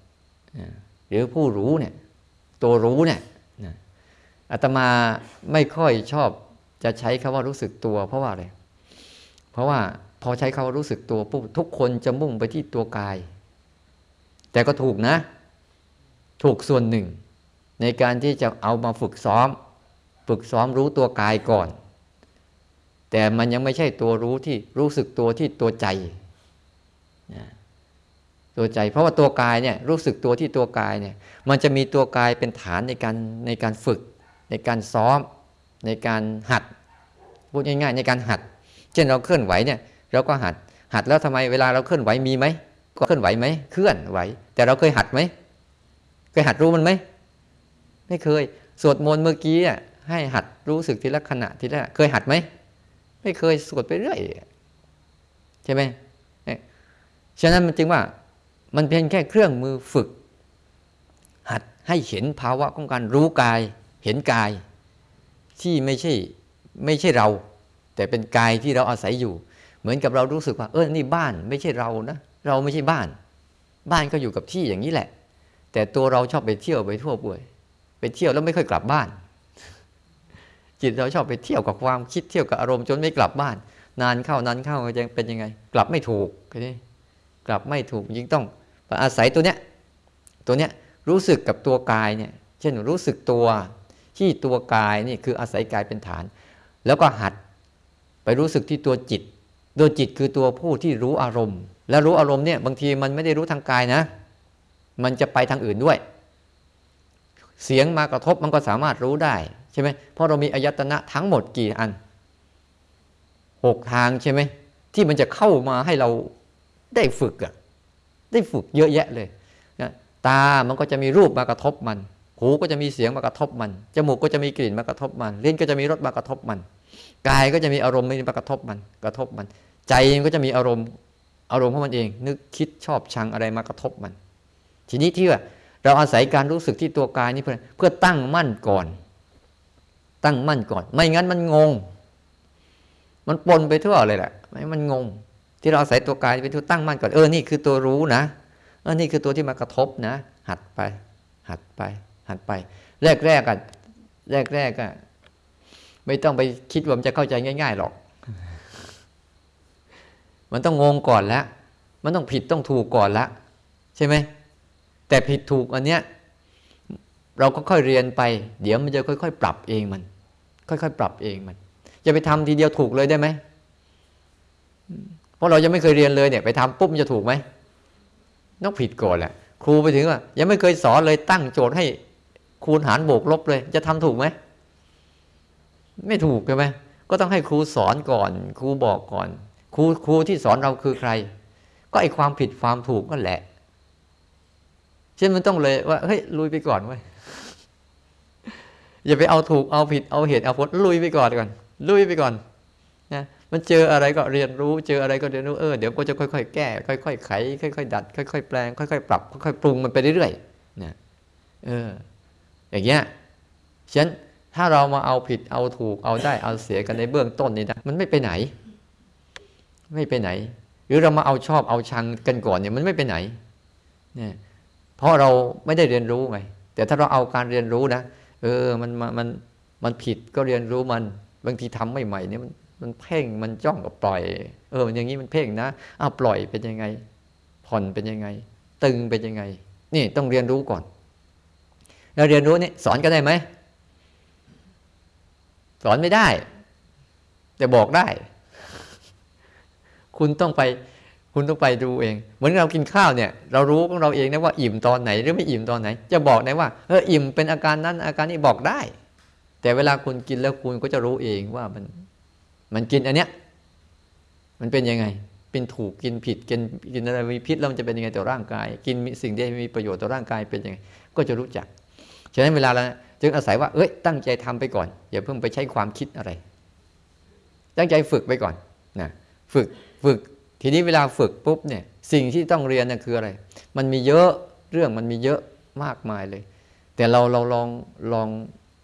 หรือผู้รู้เนี่ย ตัวรู้เนี่ยอาตมาไม่ค่อยชอบจะใช้คำว่ารู้สึกตัวเพราะว่าอะไรเพราะว่าพอใช้คำว่ารู้สึกตัวปุ๊บทุกคนจะมุ่งไปที่ตัวกาย แต่ก็ถูกนะ ถูกส่วนหนึ่ง ในการที่จะเอามาฝึกซ้อม ฝึกซ้อมรู้ตัวกายก่อน แต่มันยังไม่ใช่ตัวรู้ที่รู้สึกตัวที่ตัวใจตัวใจ เพราะว่าตัวกายเนี่ยรู้สึกตัวที่ตัวกายเนี่ยมันจะมีตัวกายเป็นฐานในการในการฝึก ในการซ้อม ในการหัดพูดง่ายๆในการหัด เช่นเราเคลื่อนไหวเนี่ยเราก็หัดหัดแล้วทำไมเวลาเราเคลื่อนไหวมีไหมก็เคลื่อนไหวไหมเคลื่อนไหว แต่เราเคยหัดไหมเคยหัดรู้มันไหมไม่เคย สวดมนต์เมื่อกี้ให้หัดรู้สึกทีละขณะทีละเคยหัดไหม ไม่เคยสวดไปเรื่อยใช่ไหมฉะนั้นมันจึงว่ามันเพียงแค่เครื่องมือฝึก หัดให้เห็นภาวะของการรู้กาย เห็นกาย ที่ไม่ใช่ไม่ใช่เรา แต่เป็นกายที่เราอาศัยอยู่ เหมือนกับเรารู้สึกว่า เออนี่บ้านไม่ใช่เรานะเราไม่ใช่บ้าน บ้านก็อยู่กับที่อย่างนี้แหละ แต่ตัวเราชอบไปเที่ยวไปทั่วป่วย ไปเที่ยวแล้วไม่ค่อยกลับบ้าน จิตเราชอบไปเที่ยวกับความคิดเที่ยวกับอารมณ์จนไม่กลับบ้าน นานเข้านานเข้าจะเป็นยังไง กลับไม่ถูกนี้กลับไม่ถูกยิ่งต้องอาศัยตัวเนี้ยตัวเนี้ยรู้สึกกับตัวกายเนี่ยเช่นรู้สึกตัวที่ตัวกายนี่คืออาศัยกายเป็นฐาน แล้วก็หัดไปรู้สึกที่ตัวจิตตัวจิตคือตัวผู้ที่รู้อารมณ์ แล้วรู้อารมณ์เนี่ยบางทีมันไม่ได้รู้ทางกายนะ มันจะไปทางอื่นด้วย เสียงมากระทบมันก็สามารถรู้ได้ ใช่ไหมเพราะเรามีอายตนะทั้งหมดกี่อันหกทางใช่ไหมที่มันจะเข้ามาให้เราได้ฝึกอะได้ฝึกเยอะแยะเลยนะตา มันก็จะมีรูปมากระทบมัน หูก็จะมีเสียงมากระทบมัน จมูกก็จะมีกลิ่นมากระทบมัน ลิ้นก็จะมีรสมากระทบมัน กายก็จะมีอารมณ์มากระทบมัน กระทบมัน ใจมันก็จะมีอารมณ์ อารมณ์ของมันเอง นึกคิดชอบชังอะไรมากระทบมัน ทีนี้ที่ว่าเราอาศัยการรู้สึกที่ตัวกายนี่เพื่อเพื่อตั้งมั่นก่อน ตั้งมั่นก่อน ไม่งั้นมันงง มันปนไปทั่วเลยแหละไม่มันงง ที่เราอาศัยตัวกายเป็นตัวตั้งมั่นก่อนเออนี่คือตัวรู้นะเออนี่คือตัวที่มากระทบนะ หัดไป หัดไป หัดไป แรกแรกกันแรกแรกอะไม่ต้องไปคิดว่ามันจะเข้าใจง่าย ๆหรอก มันต้องงงก่อนแล้ว มันต้องผิดต้องถูกก่อนละ ใช่ไหม แต่ผิดถูกอันเนี้ย เราก็ค่อยเรียนไป เดี๋ยวมันจะค่อย ๆ ปรับเองมัน ค่อยๆ ปรับเองมันจะไปทำทีเดียวถูกเลยได้ไหมเพราะเรายังไม่เคยเรียนเลยเนี่ย ไปทำปุ๊บจะถูกไหมต้องผิดก่อนแหละครูไปถึงว่ายังไม่เคยสอนเลยตั้งโจทย์ให้คูณหารบวกลบเลย จะทำถูกไหมไม่ถูกใช่ไหมก็ต้องให้ครูสอนก่อน ครูบอกก่อน ครูครูที่สอนเราคือใคร ก็ไอความผิดความถูกก็แหละเช่นมันต้องเลยว่าเฮ้ยลุยไปก่อนไว้ อย่าไปเอาถูกเอาผิดเอาเหตุเอาผลลุยไปก่อนก่อน ลุยไปก่อนนะมันเจออะไรก็เรียนรู้ เจออะไรก็เรียนรู้เออเดี๋ยวก็จะค่อยๆ แก้ ค่อยๆไขค่อยๆดัด ค่อยๆแปลงค่อยๆปรับค่อยๆปรุงมันไปเรื่อยๆนะเออ อย่างเงี้ยฉะนั้นถ้าเรามาเอาผิดเอาถูกเอาได้เอาเสียกันในเบื้องต้นนี่นะมันไม่ไปไหน ไม่ไปไหน หรือเรามาเอาชอบเอาชังกันก่อนเนี่ยมันไม่ไปไหนเนี่ยเพราะเราไม่ได้เรียนรู้ไงแต่ถ้าเราเอาการเรียนรู้นะ เออมันมันมันผิดก็เรียนรู้มัน บางทีทำใหม่ๆเนี่ยมันมันเพ่งมันจ้องกับปล่อย เอออย่างนี้มันเพ่งนะอ้าวปล่อยเป็นยังไง ผ่อนเป็นยังไง ตึงเป็นยังไง นี่ต้องเรียนรู้ก่อน แล้วเรียนรู้นี่สอนก็ได้ไหมสอนไม่ได้ แต่บอกได้ คุณต้องไป คุณต้องไปดูเอง เหมือนเรากินข้าวเนี่ย เรารู้ของเราเองนะว่าอิ่มตอนไหนหรือไม่อิ่มตอนไหน จะบอกได้ว่าเอออิ่มเป็นอาการนั้นอาการนี้บอกได้ แต่เวลาคุณกินแล้วคุณก็จะรู้เองว่ามัน มันกินอันเนี้ย มันเป็นยังไง เป็นถูกกินผิดกินกินอะไรมีพิษแล้วมันจะเป็นยังไงต่อร่างกาย กินสิ่งที่มีประโยชน์ต่อร่างกายเป็นยังไง ก็จะรู้จัก ฉะนั้นเวลาเราจึงอาศัยว่า เอ้ย ตั้งใจทำไปก่อนอย่าเพิ่งไปใช้ความคิดอะไร ตั้งใจฝึกไปก่อนนะฝึกฝึก ทีนี้เวลาฝึกปุ๊บเนี่ยสิ่งที่ต้องเรียนน่คืออะไร มันมีเยอะเรื่องมันมีเยอะมากมายเลย แต่เราเราลองลอง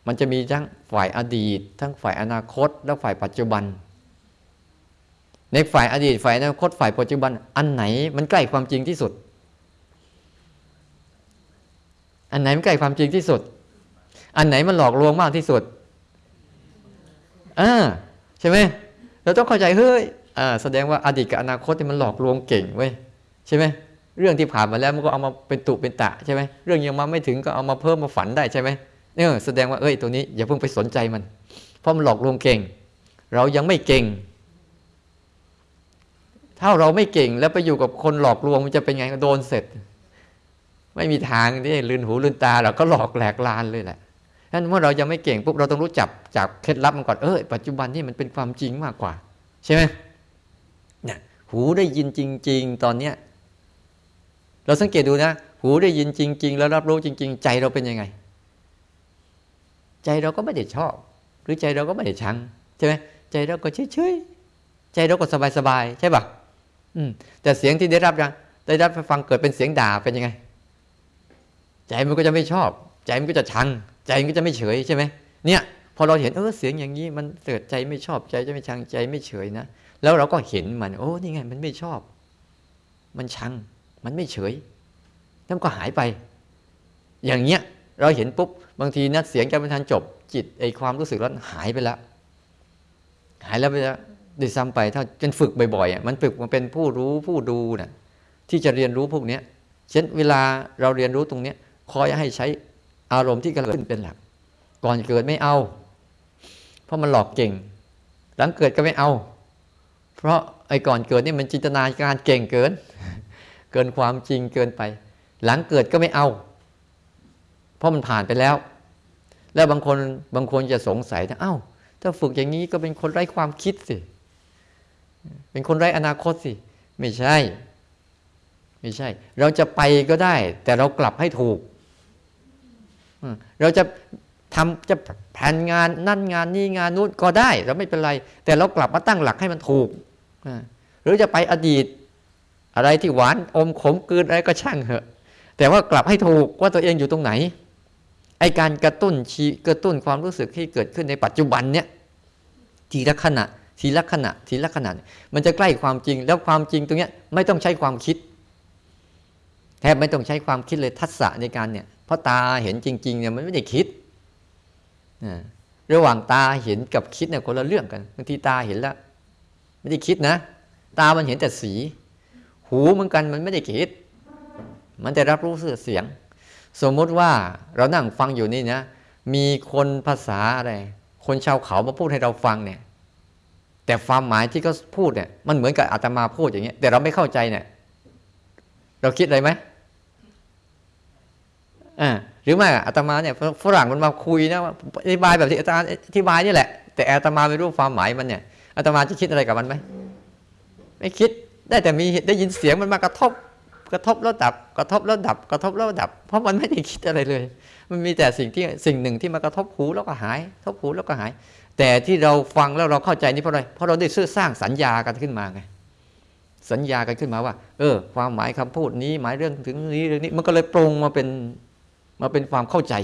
มันจะมีทั้งฝ่ายอดีต ทั้งฝ่ายอนาคต และฝ่ายปัจจุบัน ในฝ่ายอดีต ฝ่ายอนาคต ฝ่ายปัจจุบัน อันไหนมันใกล้ความจริงที่สุด อันไหนมันใกล้ความจริงที่สุด อันไหนมันหลอกลวงมากที่สุดอ่าใช่ไหมเราต้องเข้าใจเฮ้ย แสดงว่าอดีตกับอนาคตที่มันหลอกลวงเก่งเว้ยใช่ไหมเรื่องที่ผ่านมาแล้วมันก็เอามาเป็นตุเป็นตะใช่ไหมเรื่องยังมาไม่ถึงก็เอามาเพิ่มมาฝันได้ใช่ไหมเนี่ยแสดงว่าเอ้ยตัวนี้อย่าเพิ่งไปสนใจมัน เพราะมันหลอกลวงเก่ง เรายังไม่เก่ง ถ้าเราไม่เก่งแล้วไปอยู่กับคนหลอกลวงมันจะเป็นไงโดนเสร็จ ไม่มีทางที่ลืนหูลืนตาเราก็หลอกแหลกลานเลยแหละนั้นเมื่อเรายังไม่เก่งปุ๊บเราต้องรู้จักจากเคล็ดลับมันก่อนเออปัจจุบันนี่มันเป็นความจริงมากกว่า ใช่ไหม หูได้ยินจริง ๆ ตอนเนี้ยเราสังเกตดูนะ หูได้ยินจริง ๆ แล้วรับรู้จริง ๆ ใจเราเป็นยังไง ใจเราก็ไม่ได้ชอบ หรือใจเราก็ไม่ได้ชังใช่ไหมใจเราก็เฉยๆใจเราก็สบายๆใช่ปะอืมแต่เสียงที่ได้รับยังได้รับฟังเกิดเป็นเสียงด่าเป็นยังไง ใจมันก็จะไม่ชอบ ใจมันก็จะชัง ใจมันก็จะไม่เฉยใช่ไหมเนี่ยพอเราเห็นเออเสียงอย่างนี้มันเกิดใจไม่ชอบใจจะไม่ชังใจไม่เฉยนะ แล้วเราก็เห็นมัน โอ้นี่ไง มันไม่ชอบ มันชัง มันไม่เฉยแล้วก็หายไป อย่างเงี้ยเราเห็นปุ๊บบางทีนัดเสียงจะไม่ทันจบ จิตไอความรู้สึกนั้นหายไปแล้ว หายแล้วไปแล้วดิซ้ำไปถ้าจนฝึกบ่อยๆอะมันฝึกมันเป็นผู้รู้ผู้ดูนะ่ะที่จะเรียนรู้พวกเนี้ยเช่นเวลาเราเรียนรู้ตรงเนี้ยคอยให้ใช้อารมณ์ที่กำลังขึ้นเป็นหลัก ก่อนเกิดไม่เอา เพราะมันหลอกเก่ง หลังเกิดก็ไม่เอา เพราะไอ้ก่อนเกิดนี่มันจินตนาการเก่งเกิน เกินความจริงเกินไป หลังเกิดก็ไม่เอา เพราะมันผ่านไปแล้ว แล้วบางคนบางคนจะสงสัยนะเอ้า ถ้าฝึกอย่างนี้ก็เป็นคนไร้ความคิดสิ เป็นคนไร้อนาคตสิ ไม่ใช่ ไม่ใช่ เราจะไปก็ได้ แต่เรากลับให้ถูก เราจะทำจะแผนงานนั่นงานนี้งานนู้นก็ได้ เราไม่เป็นไร แต่เรากลับมาตั้งหลักให้มันถูก หรือจะไปอดีตอะไรที่หวานอมขมกืนอะไรก็ช่างเถอะ แต่ว่ากลับให้ถูกว่าตัวเองอยู่ตรงไหนไอการกระตุ้นชีกระตุ้นความรู้สึกที่เกิดขึ้นในปัจจุบันเนี่ยทีละขณะทีละขณะทีละขณะมันจะใกล้ความจริงแล้วความจริงตรงเนี้ยไม่ต้องใช้ความคิดแทบไม่ต้องใช้ความคิดเลยทัศนะในการเนี่ยเพราะตาเห็นจริงๆเนี่ยมันไม่ได้คิดระหว่างตาเห็นกับคิดเนี่ยคนละเรื่องกันบางทีตาเห็นแล้ว ไม่ได้คิดนะ ตามันเห็นแต่สี หูเหมือนกันมันไม่ได้คิด มันแต่รับรู้เสียง สมมติว่าเรานั่งฟังอยู่นี่นะ มีคนภาษาอะไร คนชาวเขามาพูดให้เราฟังเนี่ย แต่ความหมายที่เขาพูดเนี่ย มันเหมือนกับอาตมาพูดอย่างเงี้ย แต่เราไม่เข้าใจเนี่ย เราคิดอะไรไหมอ่าหรือไม่อาตมาเนี่ยฝรั่งมันมาคุยนะอธิบายแบบที่อาจารย์อธิบายนี่แหละ แต่อาตมาไม่รู้ความหมายมันเนี่ย อาตมาจะคิดอะไรกับมันไหมไม่คิดได้แต่มีได้ยินเสียงมันมากระทบ กระทบแล้วดับ กระทบแล้วดับ กระทบแล้วดับ เพราะมันไม่ได้คิดอะไรเลย มันมีแต่สิ่งที่สิ่งหนึ่งที่มากระทบหูแล้วก็หายทบหูแล้วก็หาย แต่ที่เราฟังแล้วเราเข้าใจนี่เพราะอะไรเพราะเราได้ซื้อสร้างสัญญากันขึ้นมาไงสัญญากันขึ้นมาว่า เออ ความหมายคำพูดนี้หมายเรื่องถึงนี้เรื่องนี้มันก็เลยปรุงมาเป็นมาเป็นความเข้าใจ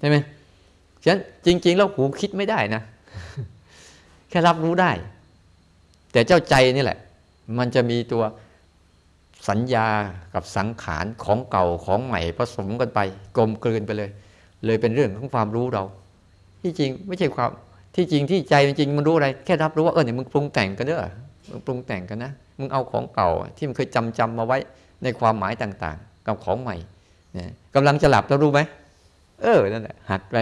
ใช่ไหมฉะนั้นจริง ๆ แล้วหูคิดไม่ได้นะ แค่รับรู้ได้ แต่เจ้าใจนี่แหละ มันจะมีตัวสัญญากับสังขารของเก่าของใหม่ผสมกันไป กลมกลืนไปเลย เลยเป็นเรื่องของความรู้เรา ที่จริงไม่ใช่ความที่จริงที่ใจจริงมันรู้อะไรแค่รับรู้ว่าเออเนี่ยมึงปรุงแต่งกันเด้อมึงปรุงแต่งกันนะมึงเอาของเก่าที่มันเคยจำจำมาไว้ในความหมายต่าง ๆ กับของใหม่เนี่ยกำลังจะหลับแล้วรู้ไหมเออนั่นแหละหัดไป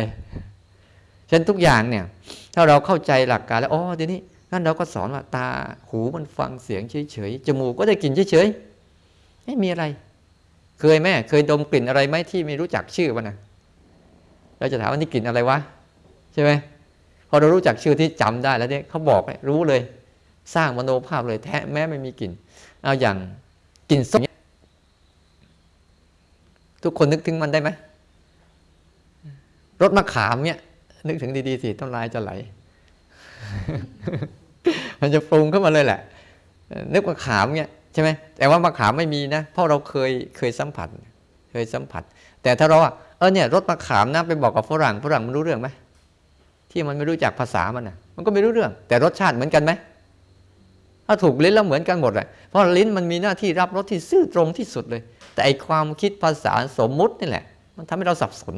ฉันทุกอย่างเนี่ย ถ้าเราเข้าใจหลักการแล้วอ๋อทีนี้นั่นเราก็สอนว่าตาหูมันฟังเสียงเฉยๆจมูกก็ได้กลิ่นเฉยๆไม่มีอะไร เคยไหมเคยดมกลิ่นอะไรไหมที่ไม่รู้จักชื่อมันนะเราจะถามว่านี่กลิ่นอะไรวะใช่ไหมพอเรารู้จักชื่อที่จำได้แล้วเนี่ยเขาบอกรู้เลย สร้างมโนภาพเลยแท้แม้ไม่มีกลิ่นเอาอย่างกลิ่นส้มทุกคนนึกถึงมันได้ไหมรถมะขามเนี่ย นึกถึงดีๆสิต้นลายจะไหล มันจะปรุงเข้ามาเลยแหละ นึกว่าขามเงี้ยใช่ไหมแต่ว่ามะขามไม่มีนะ เพราะเราเคยเคยสัมผัส เคยสัมผัส แต่ถ้าเราอะเออเนี่ยรสมะขามนะไปบอกกับฝรั่งฝรั่งมันรู้เรื่องไหมที่มันไม่รู้จักภาษามันอะ มันก็ไม่รู้เรื่อง แต่รสชาติเหมือนกันไหมถ้าถูกลิ้นแล้วเหมือนกันหมดเลยเพราะลิ้นมันมีหน้าที่รับรสที่ซื่อตรงที่สุดเลย แต่ไอความคิดภาษาสมมุตินี่แหละ มันทำให้เราสับสน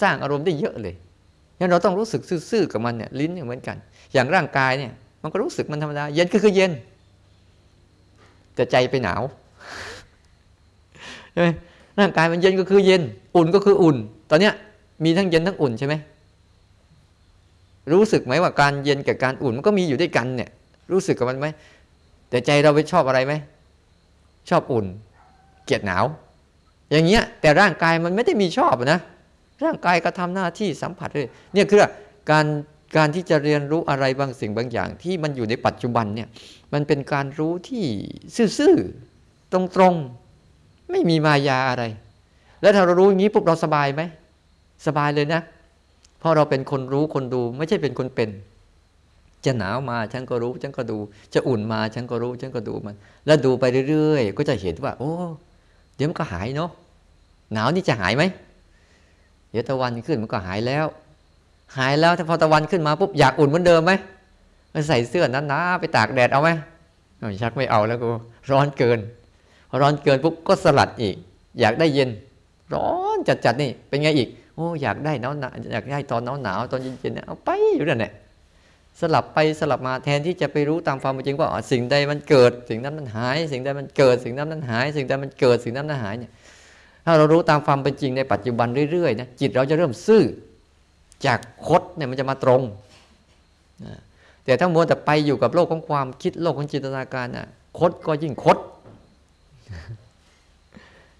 สร้างอารมณ์ได้เยอะเลย งั้นเราต้องรู้สึกซื่อๆกับมันเนี่ยลิ้นเนี่ยเหมือนกัน อย่างร่างกายเนี่ย มันก็รู้สึกมันธรรมดา เย็นก็คือเย็น แต่ใจไปหนาวใช่ไหมร่างกายมันเย็นก็คือเย็น อุ่นก็คืออุ่น ตอนเนี้ยมีทั้งเย็นทั้งอุ่นใช่ไหมรู้สึกไหมว่าการเย็นกับการอุ่นมันก็มีอยู่ด้วยกันเนี่ย รู้สึกกับมันไหมแต่ใจเราไปชอบอะไรไหมชอบอุ่น เกลียดหนาว อย่างเงี้ยแต่ร่างกายมันไม่ได้มีชอบนะ ร่างกายก็ทำหน้าที่สัมผัสเลยเนี่ยคือการการที่จะเรียนรู้อะไรบางสิ่งบางอย่าง ที่มันอยู่ในปัจจุบันเนี่ยมันเป็นการรู้ที่ซื่อๆตรงๆไม่มีมายาอะไร แล้วถ้าเรารู้อย่างนี้ปุ๊บเราสบายไหมสบายเลยนะเพราะเราเป็นคนรู้คนดูไม่ใช่เป็นคนเป็น จะหนาวมาฉันก็รู้ฉันก็ดู จะอุ่นมาฉันก็รู้ฉันก็ดูมัน แล้วดูไปเรื่อยๆ ก็จะเห็นว่า โอ้ เดี๋ยวมันก็หายเนาะหนาวนี่จะหายไหม เดี๋ยวตะวันขึ้นมันก็หายแล้ว หายแล้วถ้าพอตะวันขึ้นมาปุ๊บอยากอุ่นเหมือนเดิมไหมใส่เสื้อนั้นนะไปตากแดดเอาไหมชักไม่เอาแล้วกูร้อนเกินพอร้อนเกินปุ๊บก็สลัดอีก อยากได้เย็น ร้อนจัดๆนี่ เป็นไงอีกโอ้อยากได้หนาวหนาวอยากได้ตอนหนาวหนาวตอนเย็นๆเนี่ยเอาไปอยู่นั่นแหละสลับไปสลับมาแทนที่จะไปรู้ตามความเป็นจริงว่าสิ่งใดมันเกิด สิ่งนั้นมันหาย สิ่งใดมันเกิด สิ่งนั้นมันหาย สิ่งใดมันเกิดสิ่งนั้นมันหายเนี่ย ถ้าเรารู้ตามความเป็นจริงในปัจจุบันเรื่อยๆนะจิตเราจะเริ่มซื่อจากคดเนี่ยมันจะมาตรงแต่ถ้ามัวแต่ไปอยู่กับโลกของความคิดโลกของจินตนาการน่ะคดก็ยิ่งคด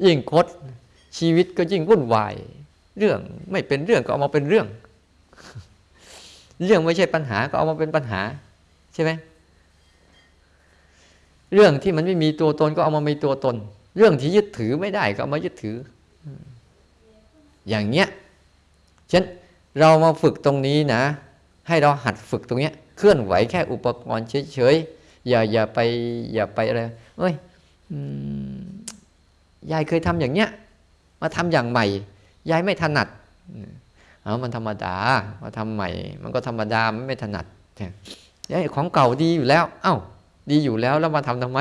ยิ่งคด ชีวิตก็ยิ่งวุ่นวาย เรื่องไม่เป็นเรื่องก็เอามาเป็นเรื่อง เรื่องไม่ใช่ปัญหาก็เอามาเป็นปัญหา ใช่ไหมเรื่องที่มันไม่มีตัวตนก็เอามามีตัวตน เรื่องที่ยึดถือไม่ได้ก็มายึดถือ อย่างเนี้ยฉันเรามาฝึกตรงนี้นะ ให้เราหัดฝึกตรงเนี้ยเคลื่อนไหวแค่อุปกรณ์เฉยๆอย่าอย่าไปอย่าไปอะไรเอ้ยยายเคยทำอย่างเนี้ย มาทำอย่างใหม่ ยายไม่ถนัดเอามันธรรมดามาทำใหม่ มันก็ธรรมดามันไม่ถนัดยายของเก่าดีอยู่แล้ว เอ้า ดีอยู่แล้วแล้วมาทำทำไม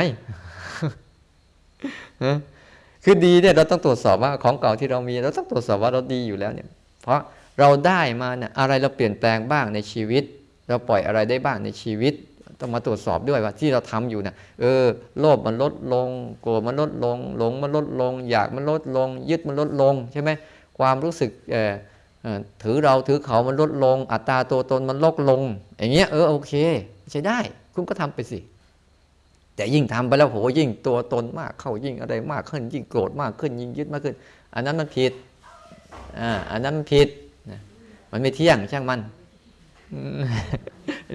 คือดีเนี่ยเราต้องตรวจสอบว่าของเก่าที่เรามี เราต้องตรวจสอบว่าเราดีอยู่แล้วเนี่ย เพราะเราได้มาเนี่ยอะไรเราเปลี่ยนแปลงบ้างในชีวิต เราปล่อยอะไรได้บ้างในชีวิต ต้องมาตรวจสอบด้วยว่าที่เราทำอยู่เนี่ยเออโลภมันลดลงโกรธมันลดลง หลงมันลดลง อยากมันลดลง ยึดมันลดลงใช่ไหมความรู้สึกเออถือเราถือเขามันลดลง อัตตาตัวตนมันลดลง อย่างเงี้ยเออโอเค ใช้ได้ คุณก็ทำไปสิ แต่ยิ่งทำไปแล้วโหยิ่งตัวตนมากเข้ายิ่งอะไรมากขึ้น ยิ่งโกรธมากขึ้น ยิ่งยึดมากขึ้น อันนั้นมันผิดอ่าอันนั้นมันผิดมันไม่เที่ยงช่างมัน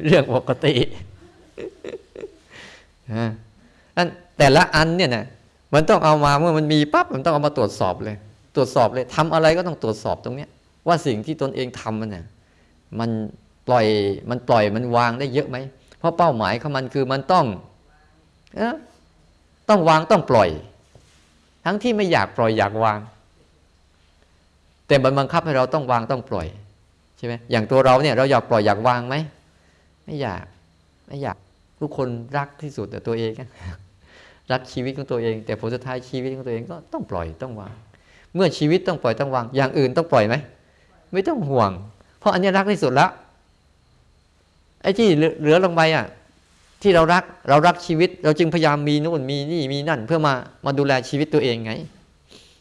เรื่องปกติอันแต่ละอันเนี่ยนะมันต้องเอามาเมื่อมันมีปั๊บมันต้องเอามาตรวจสอบเลย ตรวจสอบเลยทำอะไรก็ต้องตรวจสอบตรงเนี้ย ว่าสิ่งที่ตนเองทำมันเนี่ยมันปล่อยมันปล่อยมันวางได้เยอะไหมเพราะเป้าหมายของมันคือมันต้อง ต้องวางต้องปล่อย ทั้งที่ไม่อยากปล่อยอยากวาง แต่มันบังคับให้เราต้องวางต้องปล่อยใช่ไหมอย่างตัวเราเนี่ยเราอยากปล่อยอยากวางไหมไม่อยากไม่อยากทุกคนรักที่สุดแต่ตัวเองรักชีวิตของตัวเอง แต่ผลสุดท้ายชีวิตของตัวเองก็ต้องปล่อยต้องวาง เมื่อชีวิตต้องปล่อยต้องวาง อย่างอื่นต้องปล่อยไหมไม่ต้องห่วง เพราะอันนี้รักที่สุดแล้วไอ้ที่เหลือลงไปอะ ที่เรารักเรารักชีวิต เราจึงพยายามมีนู่นมีนี่มีนั่น เพื่อมามาดูแลชีวิตตัวเองไง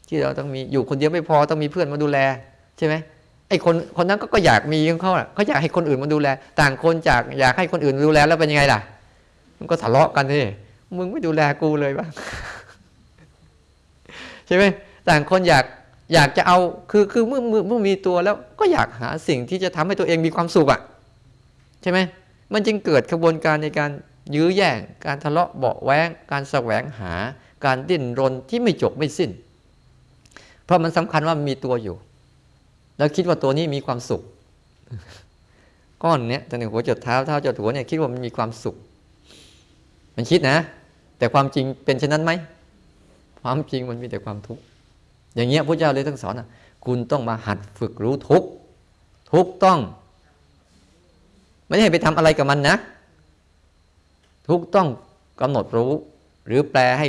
ที่เราต้องมีอยู่คนเดียวไม่พอต้องมีเพื่อนมาดูแลใช่ไหมไอ้คนคนนั้นก็อยากมีของเขาเขาอยากให้คนอื่นมาดูแล ต่างคนจากอยากให้คนอื่นดูแลแล้วเป็นยังไงล่ะ มันก็ทะเลาะกันสิมึงไม่ดูแลกูเลยบ้างใช่ไหมต่างคนอยากอยากจะเอาคือคือเมื่อเมื่อมีตัวแล้วก็อยากหาสิ่งที่จะทำให้ตัวเองมีความสุขอะ ใช่ไหมมันจึงเกิดกระบวนการในการ ยื้อแย่ง การทะเลาะเบาแวงการแสวงหา การดิ้นรนที่ไม่จบไม่สิ้น เพราะมันสำคัญว่ามันมีตัวอยู่ แล้วคิดว่าตัวนี้มีความสุข ก้อนเนี้ยตั้งแต่หัวจดเท้าเท้าจดหัวเนี่ยคิดว่ามันมีความสุข มันคิดนะ แต่ความจริงเป็นเช่นนั้นไหมความจริงมันมีแต่ความทุกข์อย่างเงี้ยพระเจ้าเลยต้องสอนนะคุณต้องมาหัดฝึกรู้ทุกทุกต้อง ไม่ใช่ไปทำอะไรกับมันนะ ทุกต้องกำหนดรู้ หรือแปลให้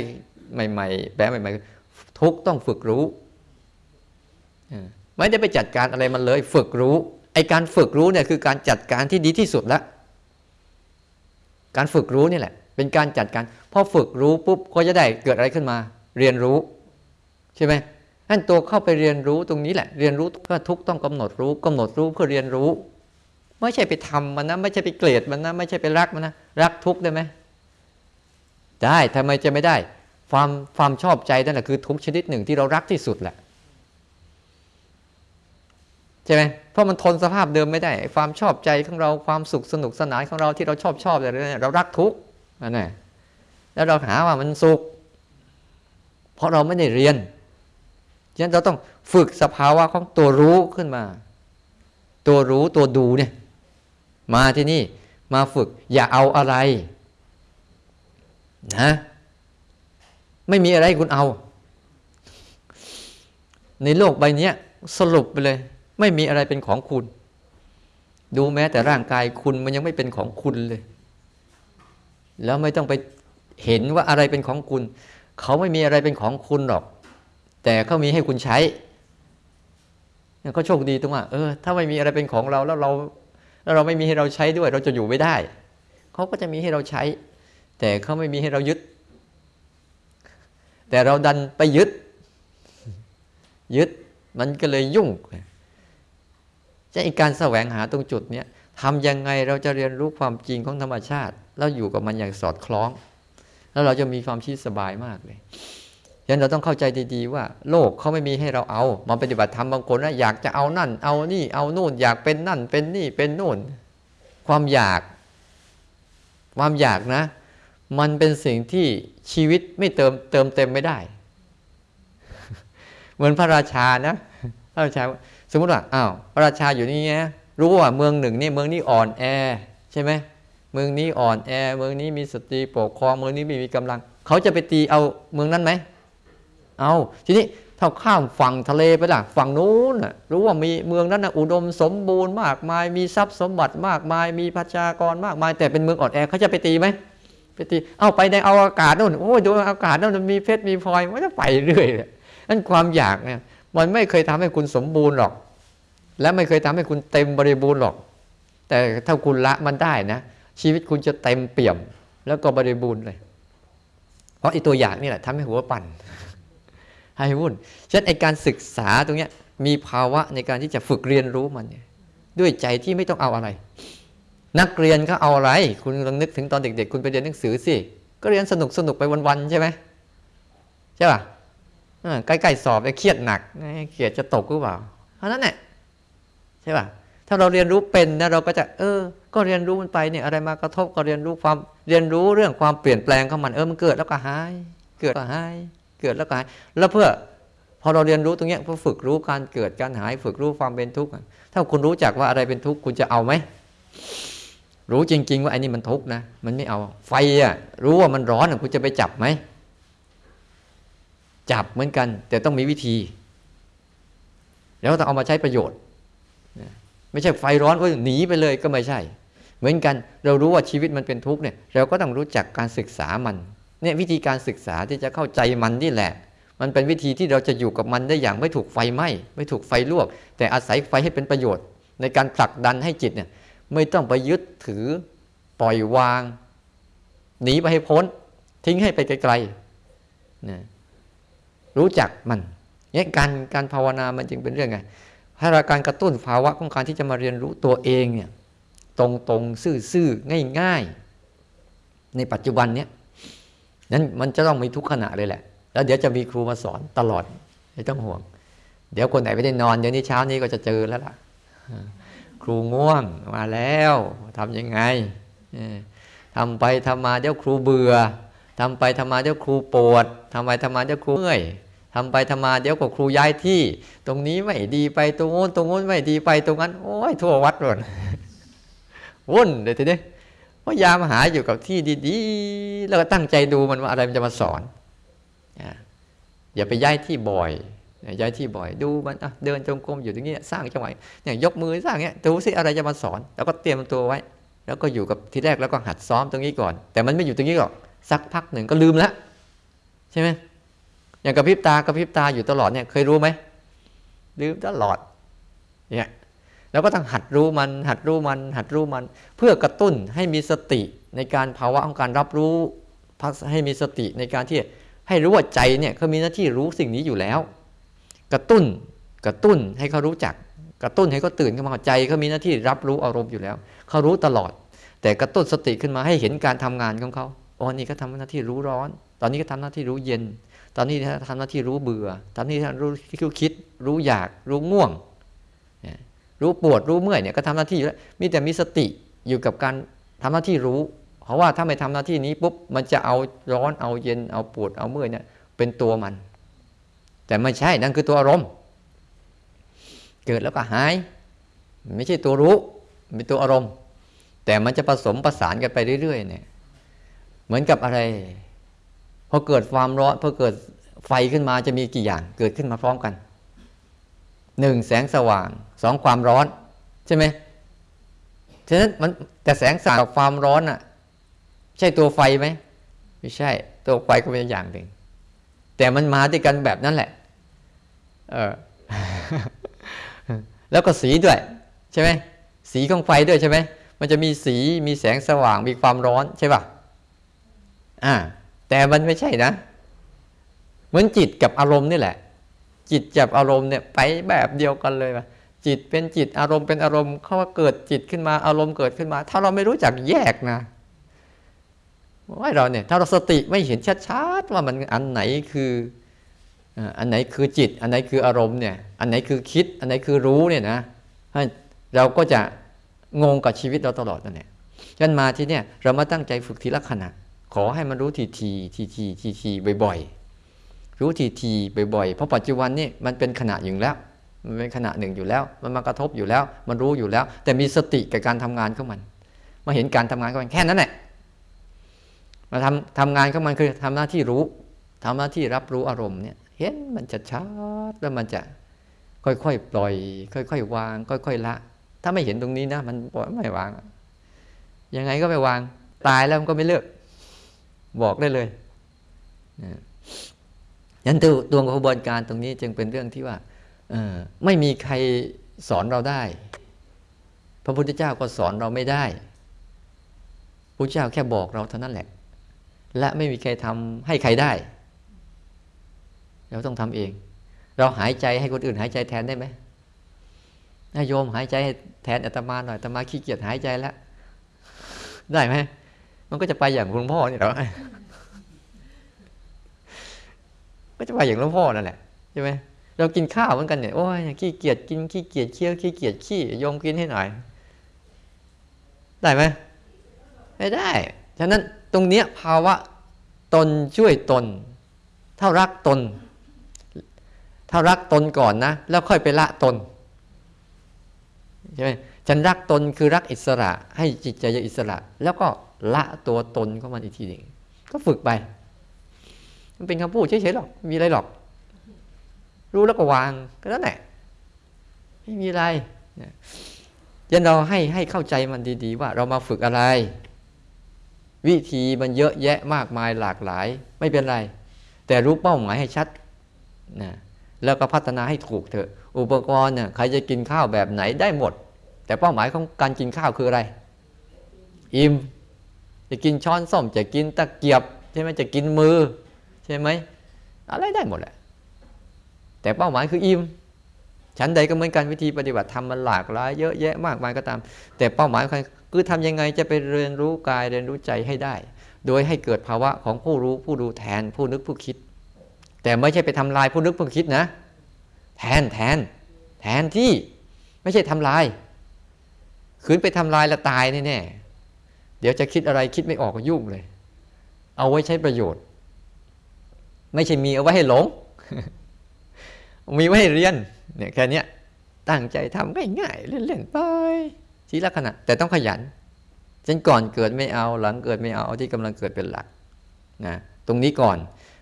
ใหม่ๆ แปลใหม่ๆ ทุกต้องฝึกรู้ไม่ได้ไปจัดการอะไรมันเลย ฝึกรู้ไอการฝึกรู้เนี่ยคือการจัดการที่ดีที่สุดแล้วการฝึกรู้นี่แหละ เป็นการจัดการพอฝึกรู้ปุ๊บก็จะได้เกิดอะไรขึ้นมา เรียนรู้ ใช่ไหมนั่นตัวเข้าไปเรียนรู้ตรงนี้แหละ เรียนรู้เพื่อทุกต้องกำหนดรู้กำหนดรู้เพื่อเรียนรู้ ไม่ใช่ไปทำมันนะไม่ใช่ไปเกลียดมันนะไม่ใช่ไปรักมันนะรักทุกได้ไหมได้ทำไมจะไม่ได้ ความความชอบใจนั่นแหละคือทุกชนิดหนึ่งที่เรารักที่สุดแหละใช่ไหมเพราะมันทนสภาพเดิมไม่ได้ ความชอบใจของเราความสุขสนุกสนานของเราที่เราชอบชอบอะไรเนี่ยเรารักทุกนั่นแหละแล้วเราหาว่ามันสุข เพราะเราไม่ได้เรียนฉะนั้นเราต้องฝึกสภาวะของตัวรู้ขึ้นมา ตัวรู้ตัวดูเนี่ย มาที่นี่มาฝึก อย่าเอาอะไรนะไม่มีอะไรคุณเอา ในโลกใบนี้สรุปไปเลย ไม่มีอะไรเป็นของคุณ ดูแม้แต่ร่างกายคุณมันยังไม่เป็นของคุณเลย แล้วไม่ต้องไปเห็นว่าอะไรเป็นของคุณ เขาไม่มีอะไรเป็นของคุณหรอก แต่เขามีให้คุณใช้เขาโชคดีตรงว่าเออถ้าไม่มีอะไรเป็นของเราแล้วเรา แล้วเราไม่มีให้เราใช้ด้วย เราจะอยู่ไม่ได้ เขาก็จะมีให้เราใช้ แต่เขาไม่มีให้เรายึด แต่เราดันไปยึด ยึดมันก็เลยยุ่งจะอีกการแสวงหาตรงจุดเนี้ยทำยังไงเราจะเรียนรู้ความจริงของธรรมชาติ แล้วอยู่กับมันอย่างสอดคล้อง แล้วเราจะมีความชีวิตสบายมากเลย ฉะนั้นเราต้องเข้าใจดีๆว่า โลกเขาไม่มีให้เราเอามาปฏิบัติธรรมบางคนนะอยากจะเอานั่น เอานี่เอานู่น อยากเป็นนั่น เป็นนี่เป็นนู่น ความอยาก ความอยากนะ มันเป็นสิ่งที่ชีวิตไม่เติมเติมเต็มไม่ได้ เหมือนพระราชานะพระราชาสมมติว่าอ้าวพระราชาอยู่นี่นะรู้ว่าเมืองหนึ่งนี่เมืองนี้อ่อนแอใช่ไหมเมืองนี้อ่อนแอ เมืองนี้มีสตรีปกครองเมืองนี้ไม่มีกำลัง เขาจะไปตีเอาเมืองนั้นไหม เอาทีนี้ถ้าข้ามฝั่งทะเลไปล่ะ ฝั่งนู้นรู้ว่ามีเมืองนั้นนะอุดมสมบูรณ์มากมาย มีทรัพย์สมบัติมากมาย มีประชากรมากมาย แต่เป็นเมืองอ่อนแอเขาจะไปตีไหมไปตีเอาไปในเอวกาศนู่นโอ้ยดูอากาศนั่นมีเพชรมีพลอยมันจะไปเรื่อยเลยนั่นความอยากเนี่ยมันไม่เคยทำให้คุณสมบูรณ์หรอก และไม่เคยทำให้คุณเต็มบริบูรณ์หรอก แต่ถ้าคุณละมันได้นะ ชีวิตคุณจะเต็มเปี่ยม แล้วก็บริบูรณ์เลย เพราะไอ้ตัวอย่างนี่แหละทำให้หัวปั่น ให้วุ่นฉะนั้นไอการศึกษาตรงนี้มีภาวะในการที่จะฝึกเรียนรู้มันด้วยใจที่ไม่ต้องเอาอะไร นักเรียนเขาเอาอะไร คุณลองนึกถึงตอนเด็ก ๆ คุณไปเรียนหนังสือสิก็เรียนสนุกสนุกไปวันๆใช่ไหมใช่ป่ะใกล้ๆสอบเครียดหนักเครียดจะตกหรือเปล่าเพราะนั้นแหละใช่ป่ะถ้าเราเรียนรู้เป็นนะเราก็จะ เออ ก็เรียนรู้มันไปเนี่ยอะไรมากระทบก็เรียนรู้ความเรียนรู้เรื่องความเปลี่ยนแปลงของมันเออมันเกิดแล้วก็หาย เกิดก็หาย เกิดแล้วก็หาย แล้วเพื่อพอเราเรียนรู้ตรงนี้เพื่อฝึกรู้การเกิดการหาย ฝึกรู้ความเป็นทุกข์ถ้าคุณรู้จักว่าอะไรเป็นทุกข์คุณจะเอาไหมรู้จริง ๆ ว่าไอ้นี่มันทุกข์นะมันไม่เอาไฟอะรู้ว่ามันร้อนคุณจะไปจับไหมจับเหมือนกัน แต่ต้องมีวิธี แล้วต้องเอามาใช้ประโยชน์ไม่ใช่ไฟร้อนก็หนีไปเลยก็ไม่ใช่ เหมือนกันเรารู้ว่าชีวิตมันเป็นทุกข์เนี่ย เราก็ต้องรู้จักการศึกษามัน เนี่ยวิธีการศึกษาที่จะเข้าใจมันนี่แหละ มันเป็นวิธีที่เราจะอยู่กับมันได้อย่างไม่ถูกไฟไหม้ไม่ถูกไฟลวก แต่อาศัยไฟให้เป็นประโยชน์ ในการผลักดันให้จิตเนี่ยไม่ต้องไปยึดถือปล่อยวาง หนีไปให้พ้น ทิ้งให้ไปไกลๆนะรู้จักมันเนี่ยการการภาวนามันจึงเป็นเรื่องไงถ้าเราการกระตุ้นภาวะของการที่จะมาเรียนรู้ตัวเองเนี่ยตรงตรงซื่อๆง่าย ๆ ในปัจจุบันเนี้ย นั้นมันจะต้องมีทุกขณะเลยแหละ แล้วเดี๋ยวจะมีครูมาสอนตลอดไม่ต้องห่วง เดี๋ยวคนไหนไม่ได้นอนเดี๋ยวนี้เช้านี้ก็จะเจอแล้วล่ะ ครูง่วงมาแล้วทำยังไงทำไปทำมาเดี๋ยวครูเบื่อทำไปทำมาเดี๋ยวครูปวดทำไปทำมาเดี๋ยวครูเมื่อยทำไปทำมาเดี๋ยวก็ครูย้ายที่ ตรงนี้ไม่ดีไปตรงโน้นตรงโน้นไม่ดีไปตรงนั้น โอ้ยทั่ววัดเลยวุ่นเลยทีนี้ พยายามหาอยู่กับที่ดีๆ แล้วก็ตั้งใจดูมันว่าอะไรมันจะมาสอน อย่าไปย้ายที่บ่อย ย้ายที่บ่อย ดูมันเดินจงกรมอยู่ตรงนี้สร้างจังหวะเนี่ยยกมือสร้างเงี้ยดูสิอะไรจะมาสอน แล้วก็เตรียมตัวไว้ แล้วก็อยู่กับที่แรกแล้วก็หัดซ้อมตรงนี้ก่อน แต่มันไม่อยู่ตรงนี้หรอกสักพักหนึ่งก็ลืมแล้วใช่ไหมอย่างกระพริบตากระพริบตาอยู่ตลอดเนี่ยเคยรู้ไหมลืมตลอดเนี่ย แล้วก็ต้องหัดรู้มัน หัดรู้มัน หัดรู้มัน เพื่อกระตุ้นให้มีสติในการภาวะของการรับรู้ให้มีสติในการที่ให้รู้ว่าใจเนี่ยเขามีหน้าที่รู้สิ่งนี้อยู่แล้ว กระตุ้นกระตุ้นให้เขารู้จัก กระตุ้นให้เขาตื่นขึ้นมาใจเขามีหน้าที่รับรู้อารมณ์อยู่แล้วเขารู้ตลอด แต่กระตุ้นสติขึ้นมาให้เห็นการทำงานของเขาอ๋อนี่ก็ทำหน้าที่รู้ร้อน ตอนนี้ก็ทำหน้าที่รู้เย็น ตอนนี้ทำหน้าที่รู้เบื่อ ตอนนี้รู้ที่คิดรู้อยากรู้ง่วง รู้ปวดรู้เมื่อยเนี่ยก็ทำหน้าที่อยู่แล้วมีแต่มีสติอยู่กับการทำหน้าที่รู้ เพราะว่าถ้าไม่ทำหน้าที่นี้ปุ๊บมันจะเอาร้อนเอาเย็นเอาปวดเอาเมื่อยเนี่ยเป็นตัวมัน แต่ไม่ใช่นั่นคือตัวอารมณ์ เกิดแล้วก็หาย ไม่ใช่ตัวรู้เป็นตัวอารมณ์ แต่มันจะผสมประสานกันไปเรื่อยๆเนี่ยเหมือนกับอะไรพอเกิดความร้อนพอเกิดไฟขึ้นมาจะมีกี่อย่างเกิดขึ้นมาพร้อมกันหนึ่งแสงสว่าง สองความร้อนใช่ไหมฉะนั้นมันแต่แสงสว่างกับความร้อนอะใช่ตัวไฟไหมไม่ใช่ ตัวไฟก็เป็นอย่างหนึ่งแต่มันมาด้วยกันแบบนั้นแหละ เออ แล้วก็สีด้วย ใช่ไหมสีของไฟด้วยใช่ไหมมันจะมีสีมีแสงสว่างมีความร้อนใช่ป่ะอ่า แต่มันไม่ใช่นะ เหมือนจิตกับอารมณ์นี่แหละ จิตจับอารมณ์เนี่ย ไปแบบเดียวกันเลยว่า จิตเป็นจิตอารมณ์เป็นอารมณ์เขาว่าเกิดจิตขึ้นมาอารมณ์เกิดขึ้นมา ถ้าเราไม่รู้จักแยกนะว่าเราเนี่ยถ้าเราสติไม่เห็นชัดๆว่ามันอันไหนคืออันไหนคือจิต อันไหนคืออารมณ์เนี่ยอันไหนคือคิด อันไหนคือรู้เนี่ยนะเราก็จะงงกับชีวิตเราตลอดนั่นแหละฉะนั้นมาที่เนี่ยเรามาตั้งใจฝึกทีละขณะ ขอให้มันรู้ทีทีทีทีทีทีบ่อยๆรู้ทีทีบ่อยๆเพราะปัจจุบันนี่มันเป็นขณะอยู่แล้ว มันเป็นขณะหนึ่งอยู่แล้ว มันมากระทบอยู่แล้ว มันรู้อยู่แล้ว แต่มีสติกับการทำงานของมัน มาเห็นการทำงานของมันแค่นั้นแหละมาทำทำงานของมันคือทำหน้าที่รู้ทำหน้าที่รับรู้อารมณ์เนี่ย เห็นมันจะชัดแล้วมันจะค่อยๆปล่อย ค่อยๆวาง ค่อยๆละ ถ้าไม่เห็นตรงนี้นะ มันปล่อยไม่วาง ยังไงก็ไม่วาง ตายแล้วมันก็ไม่เลิก บอกได้เลยยันตัวตัวกระบวนการตรงนี้จึงเป็นเรื่องที่ว่า ไม่มีใครสอนเราได้ พระพุทธเจ้าก็สอนเราไม่ได้พระเจ้าแค่บอกเราเท่านั้นแหละ และไม่มีใครทำให้ใครได้ เราต้องทำเอง เราหายใจให้คนอื่นหายใจแทนได้ไหมนาโยมหายใจแทนอาตมาหน่อยอาตมาขี้เกียจหายใจแล้ว ได้ไหม มันก็จะไปอย่างคุณพ่อนี่หรอก็จะไปอย่างหลวงพ่อนั่นแหละใช่ไหม เรากินข้าวเหมือนกันเนี่ยโอ้ยขี้เกียจกินขี้เกียจเคี้ยวขี้เกียจขี้โยมกินให้หน่อย ได้ไหมไม่ได้ ฉะนั้นตรงเนี้ยภาวะตนช่วยตน เท่ารักตน ถ้ารักตนก่อนนะ แล้วค่อยไปละตนใช่ไหมฉันรักตนคือรักอิสระ ให้จิตใจอิสระ แล้วก็ละตัวตนของมันอีกทีหนึ่งก็ฝึกไป มันเป็นคำพูดเฉยๆหรอก มีอะไรหรอก รู้แล้วก็วางก็นั่นแหละไม่มีอะไรยันเราให้ให้เข้าใจมันดี ๆ ว่าเรามาฝึกอะไร วิธีมันเยอะแยะมากมายหลากหลาย ไม่เป็นไร แต่รู้เป้าหมายให้ชัดนะแล้วก็พัฒนาให้ถูกเถอะ อุปกรณ์เนี่ยใครจะกินข้าวแบบไหนได้หมด แต่เป้าหมายของการกินข้าวคืออะไร อิ่มจะกินช้อนส้อมจะกินตะเกียบใช่ไหมจะกินมือ ใช่ไหมอะไรได้หมดแหละ แต่เป้าหมายคืออิ่มฉันใดก็เหมือนกันวิธีปฏิบัติทำมันหลากหลายเยอะแยะมากมายก็ตาม แต่เป้าหมายคือทำยังไงจะไปเรียนรู้กายเรียนรู้ใจให้ได้ โดยให้เกิดภาวะของผู้รู้ผู้ดูแทนผู้นึกผู้คิด แต่ไม่ใช่ไปทำลายผู้นึกผู้คิดนะ แทนแทน แทนที่ไม่ใช่ทำลายขืนไปทำลายล้วตายแน่ๆเดี๋ยวจะคิดอะไรคิดไม่ออกก็ยุ่งเลย เอาไว้ใช้ประโยชน์ ไม่ใช่มีเอาไว้ให้หลง มีไว้เรียนเนี่ยแค่นี้ตั้งใจทำง่ายๆเล่นๆไปทีละขณะแต่ต้องขยันฉันก่อนเกิดไม่เอาหลังเกิดไม่เอาเอาที่กำลังเกิดเป็นหลักนะตรงนี้ก่อน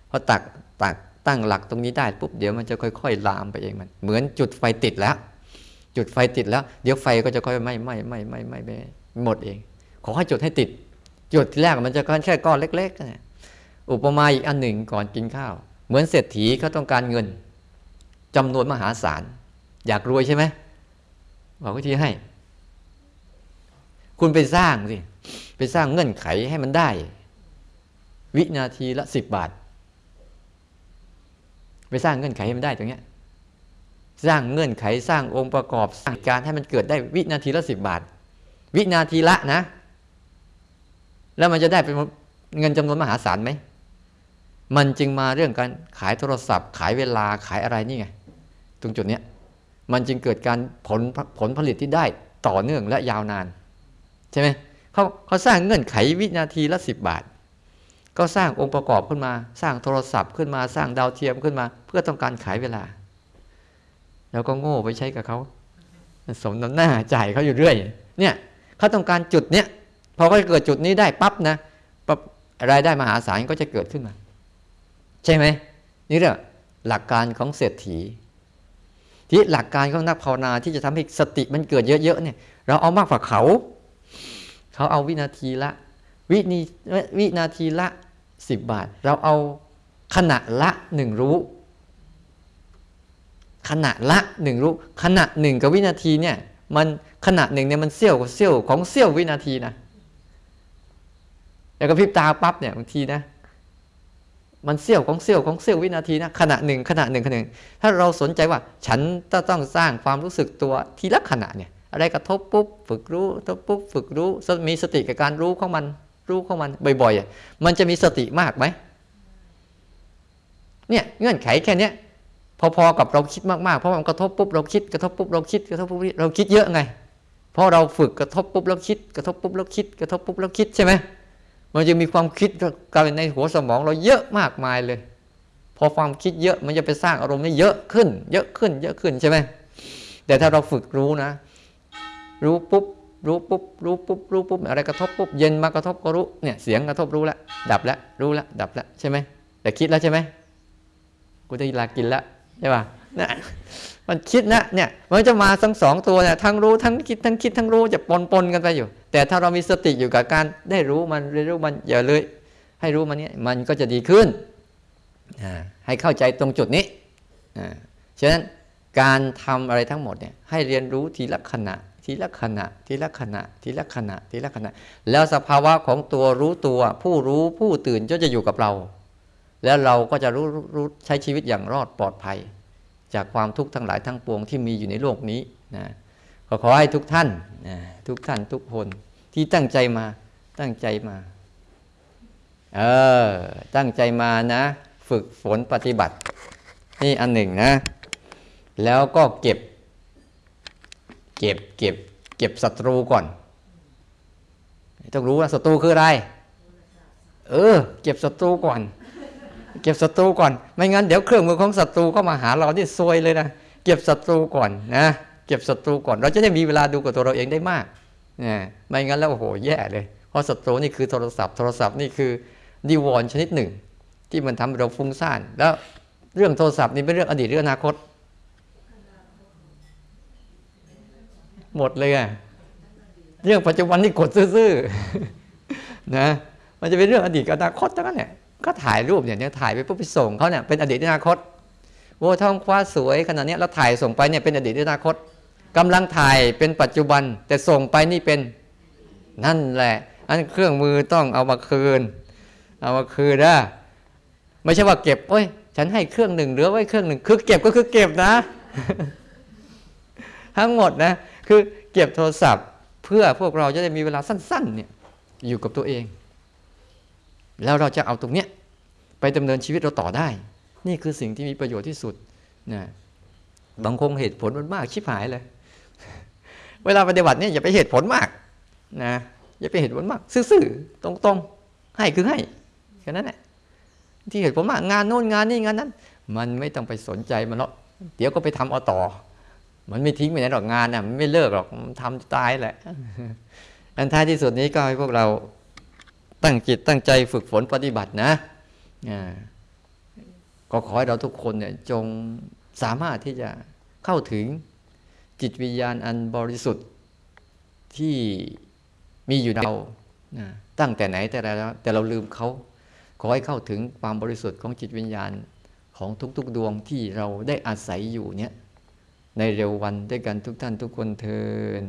พอตักตักตั้งหลักตรงนี้ได้ปุ๊บเดี๋ยวมันจะค่อย ๆ ลามไปเองมัน เหมือนจุดไฟติดแล้ว จุดไฟติดแล้ว เดี๋ยวไฟก็จะค่อยไหม้ไหม้ไหม้ไหม้ไหม้ไปหมดเอง ขอให้จุดให้ติด จุดที่แรกมันจะแค่ก้อนเล็กๆนะอุปมาอีกอันหนึ่งก่อนกินข้าว เหมือนเศรษฐีเขาต้องการเงิน จำนวนมหาศาล อยากรวยใช่ไหมบอกวิธีให้ คุณไปสร้างสิ ไปสร้างเงื่อนไขให้มันได้ วินาทีละสิบบาท ไปสร้างเงื่อนไขให้มันได้ตรงเนี้ยสร้างเงื่อนไขสร้างองค์ประกอบสร้างการให้มันเกิดได้วินาทีละสิบบาท วินาทีละนะ แล้วมันจะได้เป็นเงินจำนวนมหาศาลไหมมันจึงมาเรื่องการขายโทรศัพท์ ขายเวลาขายอะไรนี่ไง ตรงจุดนี้มันจึงเกิดการผลผลผลิตที่ได้ต่อเนื่องและยาวนาน ใช่ไหมเขาเขาสร้างเงื่อนไขวินาทีละสิบบาท ก็สร้างองค์ประกอบขึ้นมา สร้างโทรศัพท์ขึ้นมาสร้างดาวเทียมขึ้นมา เพื่อต้องการขายเวลา แล้วก็โง่ไปใช้กับเขาสมน้ำหน้าจ่ายเขาอยู่เรื่อย เนี่ยเขาต้องการจุดเนี้ยพอเขาเกิดจุดนี้ได้ปั๊บนะปั๊บรายได้มหาศาลก็จะเกิดขึ้นมา ใช่ไหมนี่เรื่องหลักการของเศรษฐี ที่หลักการของนักภาวนาที่จะทำให้สติมันเกิดเยอะๆเนี่ย เราเอามากกว่าเขา เขาเอาวินาทีละ วินีวินาทีละสิบบาท เราเอาขณะละหนึ่งรู้ ขณะละหนึ่งรู้ ขณะหนึ่งกับวินาทีเนี่ยมันขณะหนึ่งเนี่ยมันเสี้ยวกับเสี้ยวของเสี้ยววินาทีนะแล้วก็พริบตาปั๊บเนี่ยบางทีนะ มันเสี้ยวของเสี้ยวของเสี้ยววินาทีนะขณะหนึ่งขณะหนึ่งขณะหนึ่ง ถ้าเราสนใจว่าฉันต้องสร้างความรู้สึกตัวทีละขณะเนี่ยอะไรกระทบปุ๊บฝึกรู้ทบปุ๊บฝึกรู้มีสติกับการรู้ของมันรู้ของมันบ่อยๆมันจะมีสติมากไหมเนี่ยเงื่อนไขแค่นี้พอๆกับเราคิดมากๆเพราะมันกระทบปุ๊บเราคิดกระทบปุ๊บเราคิดกระทบปุ๊บเราคิดเยอะไงเพราะเราฝึกกระทบปุ๊บเราคิด กระทบปุ๊บเราคิด กระทบปุ๊บเราคิดใช่ไหม มันจะมีความคิดกันในหัวสมองเราเยอะมากมายเลย พอความคิดเยอะมันจะไปสร้างอารมณ์นี้เยอะขึ้น เยอะขึ้น เยอะขึ้นใช่ไหมแต่ถ้าเราฝึกรู้นะ รู้ปุ๊บรู้ปุ๊บรู้ปุ๊บรู้ปุ๊บอะไรกระทบปุ๊บเย็นมากระทบก็รู้เนี่ยเสียงกระทบรู้แล้วดับแล้วรู้แล้วดับแล้วใช่ไหมแต่คิดแล้วใช่ไหมกูจะลากินแล้วใช่ป่ะนะ มันคิดนะเนี่ยมันจะมาทั้งสองตัวเนี่ยทั้งรู้ทั้งคิดทั้งคิดทั้งรู้จะปนปนกันไปอยู่ แต่ถ้าเรามีสติอยู่กับการได้รู้มันเรียนรู้มันอย่าเลย ให้รู้มันเนี้ยมันก็จะดีขึ้นให้เข้าใจตรงจุดนี้ฉะนั้นการทำอะไรทั้งหมดเนี่ยให้เรียนรู้ทีละขณะทีละขณะทีละขณะทีละขณะทีละขณะ แล้วสภาวะของตัวรู้ตัว ผู้รู้ผู้ตื่นก็จะอยู่กับเรา แล้วเราก็จะรู้รู้ใช้ชีวิตอย่างรอดปลอดภัย จากความทุกข์ทั้งหลายทั้งปวงที่มีอยู่ในโลกนี้นะขอขอให้ทุกท่านนะทุกท่านทุกคนที่ตั้งใจมาตั้งใจมาเออตั้งใจมานะ ฝึกฝนปฏิบัติ นี่อันหนึ่งนะ แล้วก็เก็บ เก็บเก็บ เก็บศัตรูก่อนต้องรู้ว่าศัตรูคืออะไร เออ เก็บศัตรูก่อน เก็บศัตรูก่อน ไม่งั้นเดี๋ยวเครื่องมือของศัตรูเข้ามาหาเราที่ซวยเลยนะเก็บศัตรูก่อนนะเก็บศัตรูก่อน เราจะได้มีเวลาดูกับตัวเราเองได้มากนะไม่งั้นแล้วโอ้โหแย่เลย เพราะศัตรูนี่คือโทรศัพท์โทรศัพท์นี่คือดีวอนชนิดหนึ่ง ที่มันทำเราฟุ้งซ่านแล้วเรื่องโทรศัพท์นี่เป็นเรื่องอดีตเรื่องอนาคต หมดเลยอะเรื่องปัจจุบันนี่กดซื่อๆนะมันจะเป็นเรื่องอดีตกับอนาคตทั้งนั้นเนี่ย ก็ถ่ายรูปเนี่ยถ่ายไปปุ๊บไปส่งเขาเนี่ยเป็นอดีตอนาคตโอ้ท้องฟ้าสวยขนาดนี้แล้วถ่ายส่งไปเนี่ยเป็นอดีตอนาคตกำลังถ่ายเป็นปัจจุบัน แต่ส่งไปนี่เป็นนั่นแหละ อันเครื่องมือต้องเอามาคืน เอามาคืนนะไม่ใช่ว่าเก็บโอ้ยฉันให้เครื่องหนึ่งเหลือไว้เครื่องหนึ่งคือเก็บก็คือเก็บนะ ทั้งหมดนะคือเก็บโทรศัพท์ เพื่อพวกเราจะได้มีเวลาสั้น ๆ เนี่ยอยู่กับตัวเอง แล้วเราจะเอาตรงเนี้ยไปดำเนินชีวิตเราต่อได้ นี่คือสิ่งที่มีประโยชน์ที่สุดนะบางคงเหตุผลมันมากชิบหายเลย เวลาปฏิบัติเนี่ยอย่าไปเหตุผลมากนะอย่าไปเหตุผลมาก ซื่อๆตรงๆ ให้คือให้แค่นั้นแหละที่เหตุผลมากงานโน้นงานนี่งานนั้น มันไม่ต้องไปสนใจมันหรอกเดี๋ยวก็ไปทำเอาต่อ มันไม่ทิ้งไปไหนหรอกงานน่ะมันไม่เลิกหรอกมันทำตายแหละอันท้ายที่สุดนี้ก็ให้พวกเรา ตั้งจิตตั้งใจฝึกฝนปฏิบัตินะก็ขอให้เราทุกคนเนี่ยจงสามารถที่จะเข้าถึงจิตวิญญาณอันบริสุทธิ์ที่มีอยู่ในเราตั้งแต่ไหนแต่ไรแล้ว แต่เราลืมเขา ขอให้เข้าถึงความบริสุทธิ์ของจิตวิญญาณของทุกๆดวงที่เราได้อาศัยอยู่เนี่ยในเร็ววันด้วยกันทุกท่านทุกคนเทิน